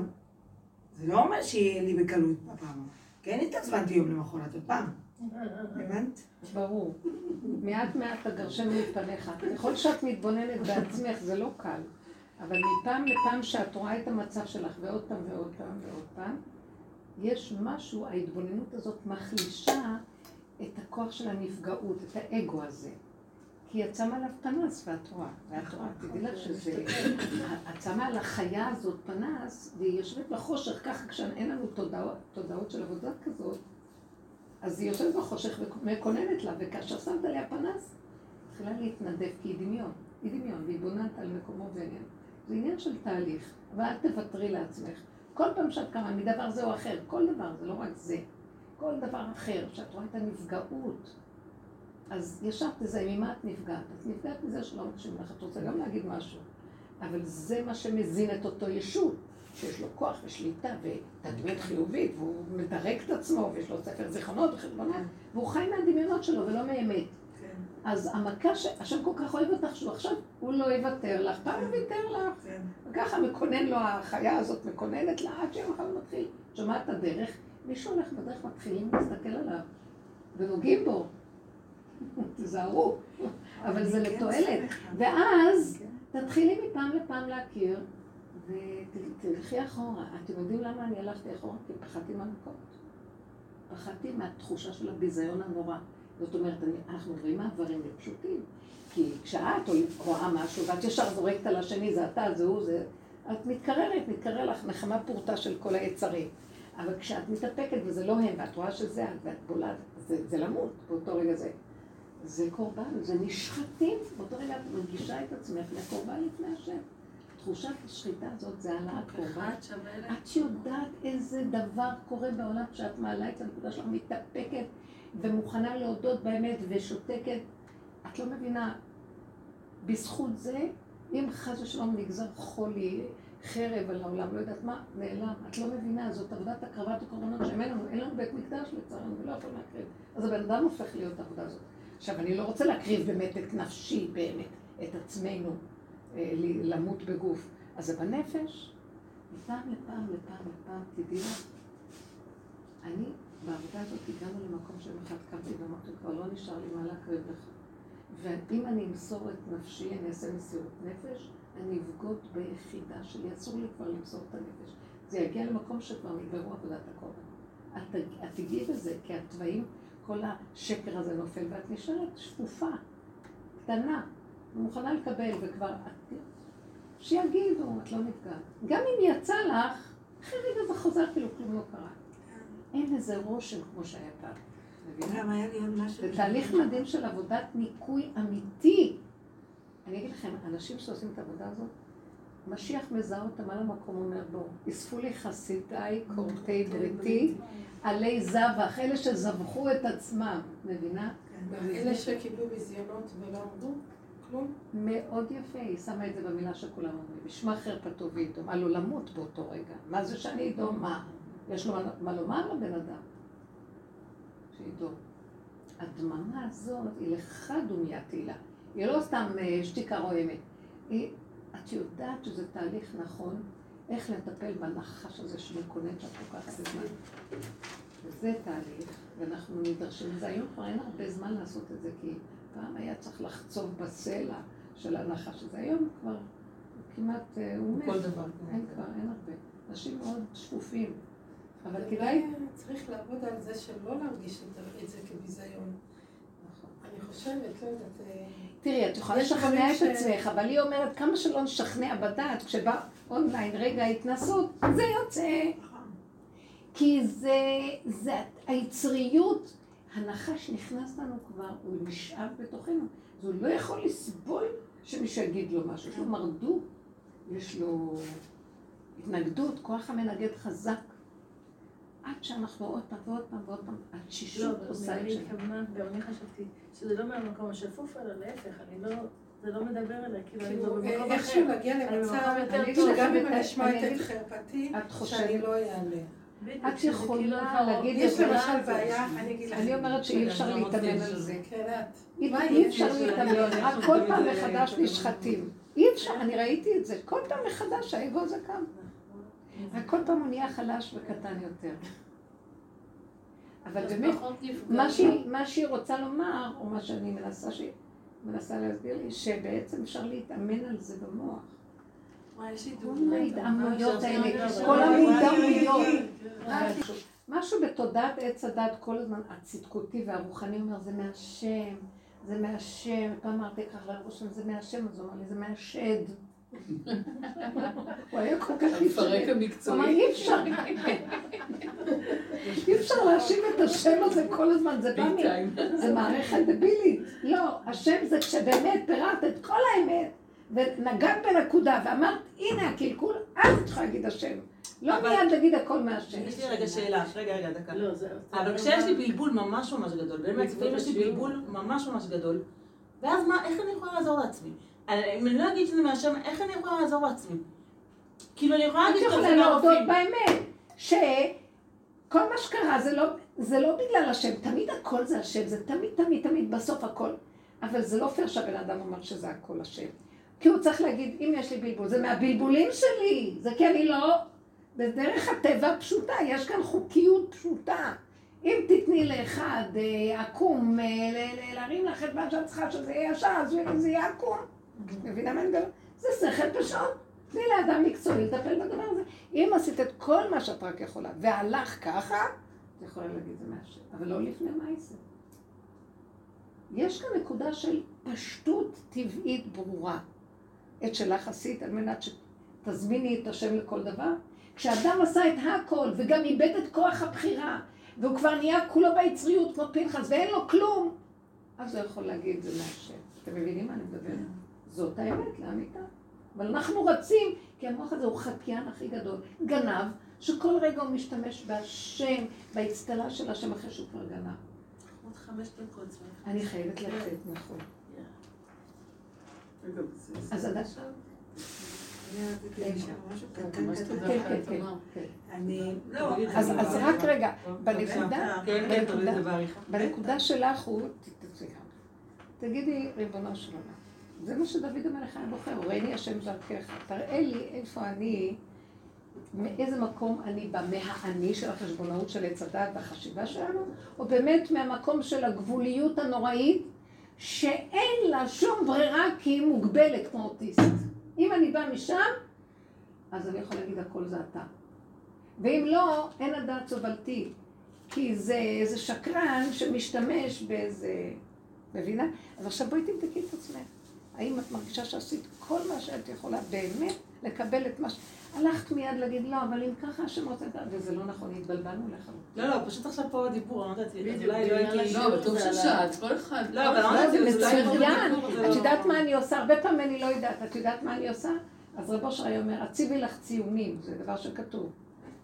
זה לא אומר שיהיה לי בקלות בפעם. כן התעצבנתי יום למחרת עוד פעם. הבנת? ברור. מעט מעט תגרשנו מפניך. ככל שאת מתבוננת בעצמך, זה לא קל. אבל מפעם לפעם שאת רואה את המצב שלך, ועוד פעם ועוד פעם ועוד פעם, יש משהו, ההתבוננות הזאת מחלישה את הכוח של הנפגעות, את האגו הזה. כי יצא מעליו פנס, ואת רואה, ואת רואה, תדעי לך שזה, את שמה על החיה הזאת פנס, והיא יושבת בחושך, ככה כשאין לנו תודעות, תודעות של עבודה כזאת, אז היא יושבת בחושך ומקוננת לה, וכאשר שמת עליה פנס, מתחילה להתנדב, כי היא דמיון, היא דמיון, והיא בונת על מקומו ועניין. זה עניין של תהליך, אבל אל תוותרי לעצמך. כל פעם שאת קמה מדבר זה או אחר, כל דבר, זה לא רק זה, כל דבר אחר, שאת רואה את הנפגעות, אז ישר תזהי ממה את נפגעת. את נפגעת מזה שלא מקשיבים לך, את רוצה גם להגיד משהו. אבל זה מה שמזין את אותו ישות, שיש לו כוח ושליטה ותדמית חיובית, והוא מדרג את עצמו, ויש לו ספר זיכרונות וחשבונות, והוא חי מהדמיונות שלו ולא מאמת. כן, אז המכה שהשם כל כך אוהב אותך, שהוא עכשיו, הוא לא יוותר לך, פעם הוא ויתר לך. כן. וככה מקונן לו, החיה הזאת מקוננת לה עד שיום אחד מתחיל. שומעת את הדרך, מישהו הולך בדרך, מתחילים להסתכל עליו, ונוגעים בו. תיזהרו, אבל זה כן לתועלת. ואז כן. תתחילי מפעם לפעם להכיר, ותלכי אחורה. אתם יודעים למה אני הלכתי אחורה? כי פחדתי מהמכות. פחדתי מהתחושה של הביזיון הנורא. זאת אומרת, אנחנו עוברים מעברים פשוטים. כי כשאת רואה משהו ואת ישר זורקת על השני, זה אתה, זה הוא, זה... את מתקררת, מתקרר לך נחמה פורתא של כל היצרים. אבל כשאת מתאפקת וזה לא הם, ואת רואה שזה את, ואת בולעת, זה, זה למות באותו רגע זה. זה קורבן, זה נשחטים. באותו רגע את מרגישה את עצמך לקורבן לפני השם. תחושת השחיטה הזאת זה העלאת קורבן. את יודעת איזה דבר קורה בעולם כשאת מעלה את הנקודה שלך, מתאפקת ומוכנה להודות באמת ושותקת. את לא מבינה, בזכות זה, אם חס ושלום נגזר חולי, חרב על העולם, לא יודעת מה, נעלם. את לא מבינה, זאת עבודת הקרבת הקורבנות שאין לנו, אין לנו בית מקדש לצערנו, ולא יכולים להקריב. אז הבן אדם הופך להיות העבודה הזאת. עכשיו, אני לא רוצה להקריב באמת את נפשי, באמת, את עצמנו, למות בגוף. אז זה בנפש, מפעם לפעם לפעם לפעם, תדעי לך, אני, בעבודה הזאת הגענו למקום שיום אחד קמתי ואמרתי, כבר לא נשאר לי מה להקריב לך. ואם אני אמסור את נפשי, אני אעשה מסירות נפש, אני אבגוד ביחידה שלי, אסור לי כבר למסור את הנפש. זה יגיע למקום שכבר נגמרו עבודת. את, את תגיעי בזה, כי התוואים, כל השקר הזה נופל, ואת נשארת שפופה, קטנה, ומוכנה לקבל, וכבר... שיגידו, את לא נפגעת. גם אם יצא לך, אחרי רגע זה חוזר כאילו כלום לא קרה. אין איזה רושם כמו שהיה פעם. זה תהליך מדהים של עבודת ניקוי אמיתי. אני אגיד לכם, אנשים שעושים את העבודה הזאת, משיח מזהה אותם על המקום, אומר בואו, אספו לי חסידיי, כורתי בריתי, עלי זבח, אלה שזבחו את עצמם, מבינה? אלה שקיבלו ביזיונות ולא עמדו, כלום. מאוד יפה, היא שמה את זה במילה שכולם אומרים, ישמע חרפתו וידום, על עולמות באותו רגע. מה זה שאני אדום? מה? יש לו מה- לומר לבן אדם? שידום. הדממה הזאת היא לך דומיית תהילה. היא לא סתם אה, שתיקה רועמת. היא, את יודעת שזה תהליך נכון, איך לטפל בנחש הזה שמקונן שם כל כך הרבה זמן. וזה תהליך, ואנחנו נדרשים לזה. היום כבר אין הרבה זמן לעשות את זה, כי פעם היה צריך לחצוב בסלע של הנחש הזה. היום כבר כמעט, אה, הוא מת. כל דבר. אין כבר, אין הרבה. אנשים מאוד שפופים. אבל כדאי... צריך לעבוד על זה שלא להרגיש את- זה כביזיון. אני חושבת, לא יודעת, אה, תראי, את יכולה לשכנע את עצמך, אבל היא אומרת, כמה שלא נשכנע בדעת, כשבא אונליין רגע ההתנסות, זה יוצא. כי זה, זה היצריות, הנחש נכנס לנו כבר, הוא נשאב בתוכנו, אז הוא לא יכול לסבול שמישהו יגיד לו משהו, יש לו מרדות, יש לו התנגדות, כוח המנגד חזק. עד שאנחנו עוד פעם ועוד פעם ועוד פעם, לא, התשישות עושה את אני שלה. גם אני חשבתי שזה לא מהמקום השפוף, אלא להפך, אני לא, זה לא מדבר אליי, כאילו אני כבר במקום אה, אחר. להגיע אני למצב, במקום יותר אני. אגיד שגם אם אני אשמע את חרפתי, שאני לא אעלה. את יכולה כאילו כבר- להגיד יש את זה. למשל בעיה, אני אגיד לך, אני אומרת שאי אפשר לא להתאמן על זה. כן. אי יש? אפשר יש- להתאמן, רק כל פעם מחדש נשחטים. אי אפשר, אני ראיתי את זה, כל פעם מחדש האגו הזה קם. רק כל פעם הוא נהיה חלש וקטן יותר. אבל באמת. מה שהיא, מה שהיא רוצה לומר, או מה שאני מנסה, מנסה להסביר לי, שבעצם אפשר להתאמן על זה במוח. כל האלה, אבל- המודעויות. רק משהו בתודעת עץ הדת כל הזמן, הצדקותי והרוחני אומר, זה מהשם, זה מהשם. פעם אמרתי ככה לראש זה מהשם, אז הוא אמר לי, זה מהשד. הוא היה כל כך המפרק הוא אמר, המקצועי. אי אפשר, אי אפשר להאשים את השם הזה כל הזמן, זה בא. מ... זה מערכת דבילית. לא, השם זה כשבאמת פיררת את כל האמת, ונגעת בנקודה, ואמרת, הנה הקלקול, אז את יכולה להגיד השם. לא אבל- מיד להגיד הכל מהשם. יש לי רגע שאלה, רגע, רגע, דקה. לא, זה... אבל כשיש לי בלבול ממש ממש גדול, באמת, לפעמים יש לי. בלבול ממש ממש גדול, ואז מה, איך אני יכולה לעזור לעצמי? אני- אם אני לא אגיד שזה מהשם, איך אני יכולה לעזור לעצמי? כאילו, אני יכולה את להגיד יכולה שזה להודות מהרופאים. באמת, שכל מה שקרה זה לא, זה לא בגלל השם, תמיד הכל זה השם, זה תמיד תמיד תמיד בסוף הכל. אבל זה לא פייר שהבן אדם אומר שזה הכל השם. כי הוא צריך להגיד, אם יש לי בלבול, זה מהבלבולים שלי, זה כי אני לא... בדרך הטבע הפשוטה, יש כאן חוקיות פשוטה. אם תתני לאחד אה, עקום אה, להרים לך את מה שאת צריכה שזה יהיה ישר, אז זה יהיה עקום. מבינה מה אני מדברת? זה שכל פשוט. תני לאדם מקצועי לטפל בדבר הזה. אם עשית את כל מה שאת רק יכולה, והלך ככה, את יכולה להגיד זה מהשם, אבל לא לפני מעשה. יש כאן נקודה של פשטות טבעית ברורה. את שלך עשית על מנת שתזמיני את השם לכל דבר. כשאדם עשה את הכל וגם איבד את כוח הבחירה, והוא כבר נהיה כולו ביצריות כמו פנחס ואין לו כלום, אז הוא יכול להגיד זה מהשם. אתם מבינים מה אני מדברת? זאת האמת לאמיתה. אבל אנחנו רצים, כי המוח הזה הוא חקיין הכי גדול, גנב, שכל רגע הוא משתמש בהשם, באצטלה של השם אחרי שהוא כבר גנב. עוד חמש דקות. זה- אני חייבת לצאת, נכון. כן. אז אז רק רגע, בבקשה. בנקודה, כן, כן, תוריד את זה בעריכה. בנקודה שלך הוא, תגידי, ריבונו של עולם, זה מה שדוד המלך היה בוחר, ראיני השם דרכך, תראה לי איפה אני, מאיזה מקום אני בא, מהאני של החשבונאות של עץ הדת והחשיבה שלנו, או באמת מהמקום של הגבוליות הנוראית, שאין לה שום ברירה כי היא מוגבלת כמו אוטיסט. אם אני באה משם, אז אני יכול להגיד הכל זה אתה. ואם לא, אין הדעת סובלתי. כי זה איזה שקרן שמשתמש באיזה... מבינה? אז עכשיו בואי תבדקי את עצמך. האם את מרגישה שעשית כל מה שאת יכולה באמת לקבל את מה ש... הלכת מיד להגיד לא, אבל אם ככה השם רוצה ככה, וזה לא נכון, התבלבלנו לך. לא, לא, פשוט עכשיו פה דיבור, אמרת לעצמי, אז אולי לא הייתי... לא, אבל טוב ששאלת, כל אחד. לא, אבל לא, אמרתי, זה אז אולי מצוין. דיבור זה את לא- יודעת מה אני עושה? הרבה פעמים אני לא יודעת. את יודעת מה אני עושה? אז רבו שרי אומר, הציבי לך ציונים, זה דבר שכתוב.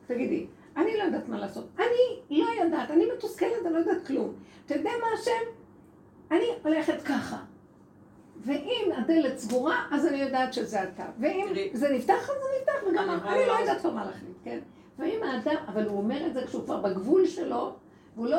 תגידי, אני לא יודעת מה לעשות. אני לא יודעת, אני מתוסכלת, אני לא יודעת כלום. אתה יודע מה השם? אני הולכת ככה. ואם הדלת סגורה, אז אני יודעת שזה אתה. ואם. זה נפתח, אז זה נפתח, וגם אני לא לומר- יודעת כבר מה להחליט, כן? ואם האדם, אבל הוא אומר את זה כשהוא כבר בגבול שלו, והוא לא...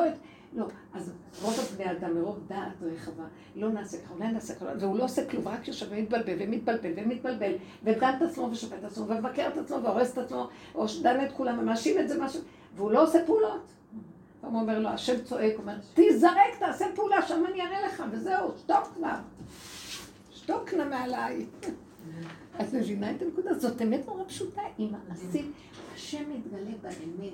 לא, אז רוב הבני אדם, מרוב דעת רחבה, לא נעשה ככה, אולי נעשה ככה, והוא לא עושה כלום, רק יושב ומתבלבל ומתבלבל ומתבלבל, ודן את עצמו ושופט את עצמו, ומבקר את עצמו והורס את עצמו, או דן את כולם ומאשים את זה משהו, והוא לא עושה פעולות. הוא אומר לו, השם צועק, הוא אומר, תיזרק, תעשה פעולה, שם אני אראה לך, וזהו, שתוק כבר. שתוק נא מעליי. את מבינה את הנקודה? זאת אמת נורא פשוטה, אם עשית, השם מתגלה באמת,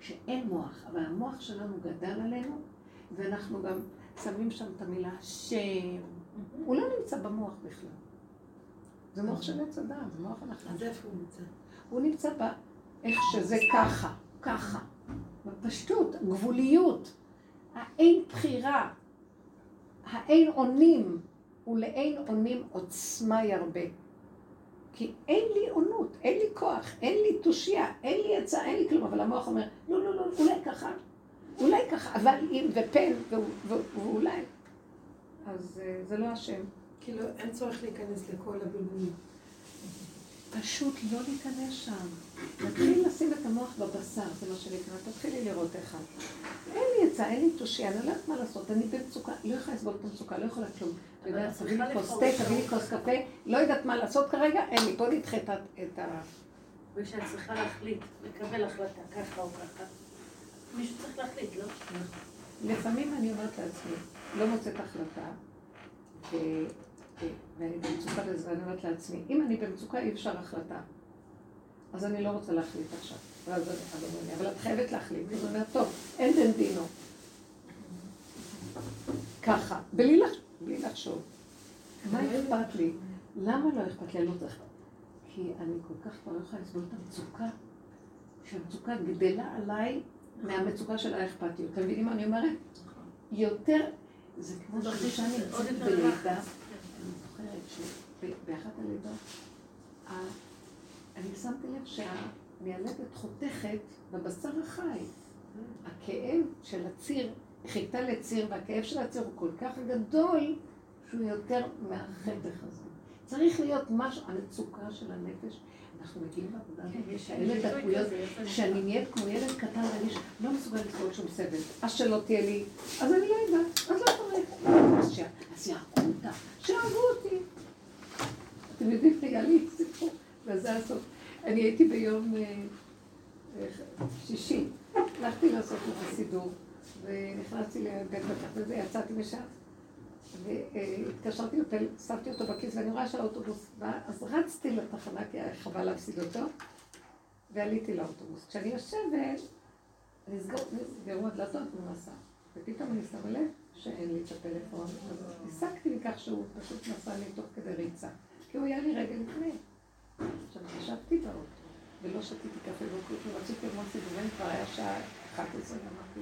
שאין מוח, אבל המוח שלנו גדל עלינו, ואנחנו גם שמים שם את המילה שם. הוא לא נמצא במוח בכלל. זה מוח של עץ הדעת, זה מוח הנחש. אז איפה הוא נמצא? הוא נמצא ב... איך שזה ככה, ככה. בפשטות, גבוליות, האין בחירה, האין אונים, ולאין אונים עוצמה ירבה. כי אין לי עונות, אין לי כוח, אין לי תושייה, אין לי עצה, אין לי כלום, אבל המוח אומר, לא, לא, לא, אולי ככה, אולי ככה, אבל אם, ופן, ואולי. אז אה, זה לא השם. כאילו, אין צורך להיכנס לכל הבלבולים. פשוט לא להיכנס שם. תתחילי לשים את המוח בבשר, זה מה שנקרא, תתחילי לראות איך. אין לי עצה, אין לי תושייה, אני לא יודעת מה לעשות, אני במצוקה, לא יכולה לסבול את המצוקה, לא יכולה כלום. אתה יודע, את תביא לי כוס תה, תביא לי כוס קפה, לא יודעת מה לעשות כרגע, אין לי, בוא נדחה את ה- את ה... ושאת צריכה להחליט, לקבל החלטה, ככה או ככה. מישהו צריך להחליט, לא? לפעמים אני אומרת לעצמי, לא מוצאת החלטה, ואני במצוקה בזה, ואני אומרת לעצמי, אם אני במצוקה אי אפשר החלטה. אז אני לא רוצה להחליט עכשיו. ואז אני אבל את חייבת להחליט. אז אני אומרת, טוב, אין דין דינו. ככה, בלי לח- בלי לחשוב. מה אכפת לי? למה לא אכפת לי? אני לא צריך... כי אני כל כך כבר לא יכולה לסבול את המצוקה, שהמצוקה גדלה עליי מהמצוקה של האכפתיות. אתם מבינים מה אני אומרת? יותר, זה כמו עוד נמצאת בלידה, שבאחת הלידות, אני שמתי לב שהמיילדת חותכת בבשר החי. הכאב של הציר, חיכתה לציר, והכאב של הציר הוא כל כך גדול, שהוא יותר מהחתך הזה. צריך להיות משהו, המצוקה של הנפש, אנחנו מגיעים לעבודה הזאת, יש ביטוי דקויות, שאני נהיית כמו ילד קטן, ואני לא מסוגל לסבול שום סבל. אז שלא תהיה לי, אז אני לא יודעת, אז לא צריך. אז ש- אז יהרגו אותה, שיהרגו אותי. אתם יודעים, היה לי סיפור, וזה הסוף. אני הייתי ביום אה, אה, שישי, הלכתי לעשות את הסידור, ונכנסתי לבית מרקחת וזה, יצאתי משם, והתקשרתי אותו, שמתי אותו בכיס, ואני רואה שהאוטובוס בא, אז רצתי לתחנה, כי היה חבל להפסיד אותו, ועליתי לאוטובוס. כשאני יושבת, נסגרו הדלתות והוא נסע. ופתאום אני שמה לב שאין לי את הפלאפון, אז הסקתי מכך שהוא פשוט נסע לי תוך כדי ריצה, כי הוא היה לי רגע לפני. עכשיו, ישבתי באוטו, ולא שתיתי קפה וכלום, ורציתי ללמוד סידורים, כבר היה שעה 11, ואמרתי,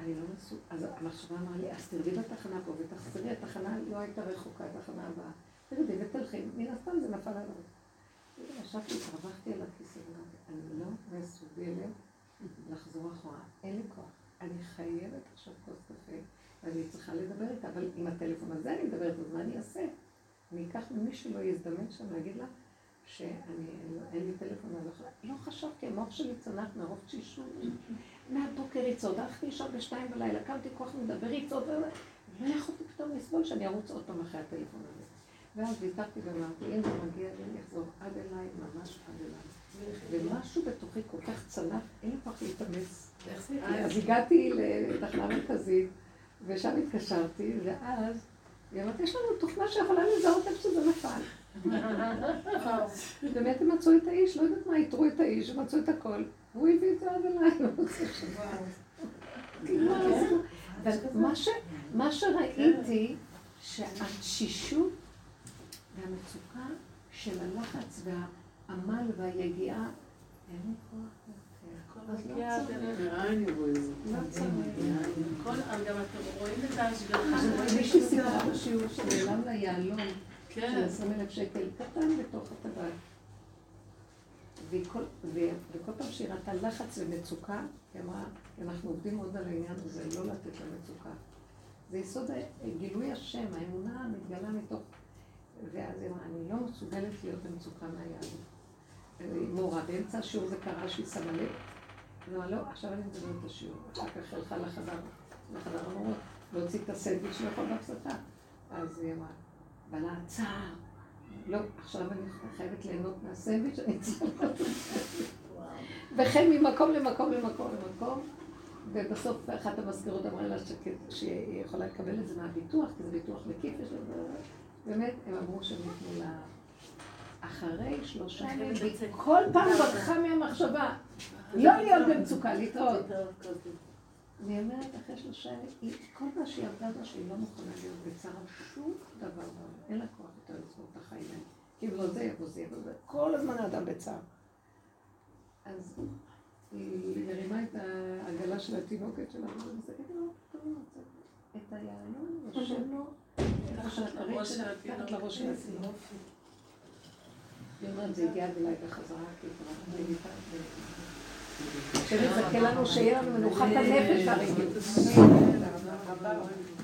אני לא מסוג... אז המחשבה אמרה לי, אז תרדי בתחנה פה ותחזרי, התחנה לא הייתה רחוקה, התחנה הבאה. תרדי ותלכי, מן הסתם זה נפל עליו. ישבתי, התרווחתי על הכיסא ואמרתי, אני לא מסוגלת לחזור אחורה, אין לי כוח. אני חייבת עכשיו כוס קפה, ואני צריכה לדבר איתה, אבל עם הטלפון הזה אני מדברת, אז מה אני אעשה? אני אקח ממי שלא יזדמן שם להגיד לה שאני, אין, לי טלפון, לא. לא חשבתי, המוח שלי צנח מרוב תשישות. מהבוקר יצעוד, הלכתי לישון בשתיים בלילה, קמתי כוח מדבר יצעוד, ולא יכולתי פתאום לסבול שאני ארוץ עוד פעם אחרי הטלפון הזה. ואז ויתרתי ואמרתי, אם זה מגיע לי, אני אחזור עד אליי, ממש עד אליי. ומשהו בתוכי כל כך צנח, אין לי כוח להתאמץ. אז הגעתי לתחנה מרכזית, ושם התקשרתי, ואז היא אמרת, יש לנו תוכנה שיכולה לזהות איפה שזה נפל. באמת הם מצאו את האיש, לא יודעת מה, איתרו את האיש, הם מצאו את הכל, והוא הביא את זה עד אליי. כאילו, ש- מה שראיתי, שהתשישות והמצוקה של הלחץ והעמל והיגיעה, אין לי כוח לא? לא של כן. 20 אלף שקל קטן בתוך הטבעת. והיא כל- ו- וכל פעם שהיא ראתה לחץ ומצוקה, היא אמרה, אנחנו עובדים מאוד על העניין הזה, לא לתת לה מצוקה. זה יסוד גילוי השם, האמונה מתגלה מתוך... ואז היא אמרה, אני לא מסוגלת להיות במצוקה מהיהדות. היא מורה, באמצע השיעור זה קרה שהיא שמה לב. אמרה, לא, עכשיו אני מדברת את השיעור. אחר כך הלכה לחדר, לחדר המורות, להוציא את הסנדוויץ' לאכול בהפסקה. אז היא אמרה, בלה צער. לא, עכשיו אני חייבת ליהנות מהסנדוויץ', אני צריכה. וכן ממקום למקום למקום למקום. ובסוף אחת המזכירות אמרה לה שהיא יכולה לקבל את זה מהביטוח, כי זה ביטוח מקיף, יש לזה... באמת, הם אמרו שהם ייתנו לה... אחרי שלושה ימים, כל פעם ברחה מהמחשבה, לא להיות במצוקה, להתראות. אני אומרת, אחרי שלושה ימים, היא- כל מה שהיא עבדה בה, שהיא לא מוכנה להיות בצער שום דבר בעולם. אין לה כוח יותר לסבור את החיים האלה. כאילו לא זה יבוא זה יבוא זה. כל הזמן האדם בצער. אז היא מרימה את העגלה של התינוקת שלה, פתאום היא מוצאת את היהלום, יושב לו, תחת הכרית לראש של התינוק. תחת לראש של התינוק. היא אומרת, זה הגיע אליי בחזרה, כי כבר יזכה לנו שיהיה לנו מנוחת הנפש והרגיעות.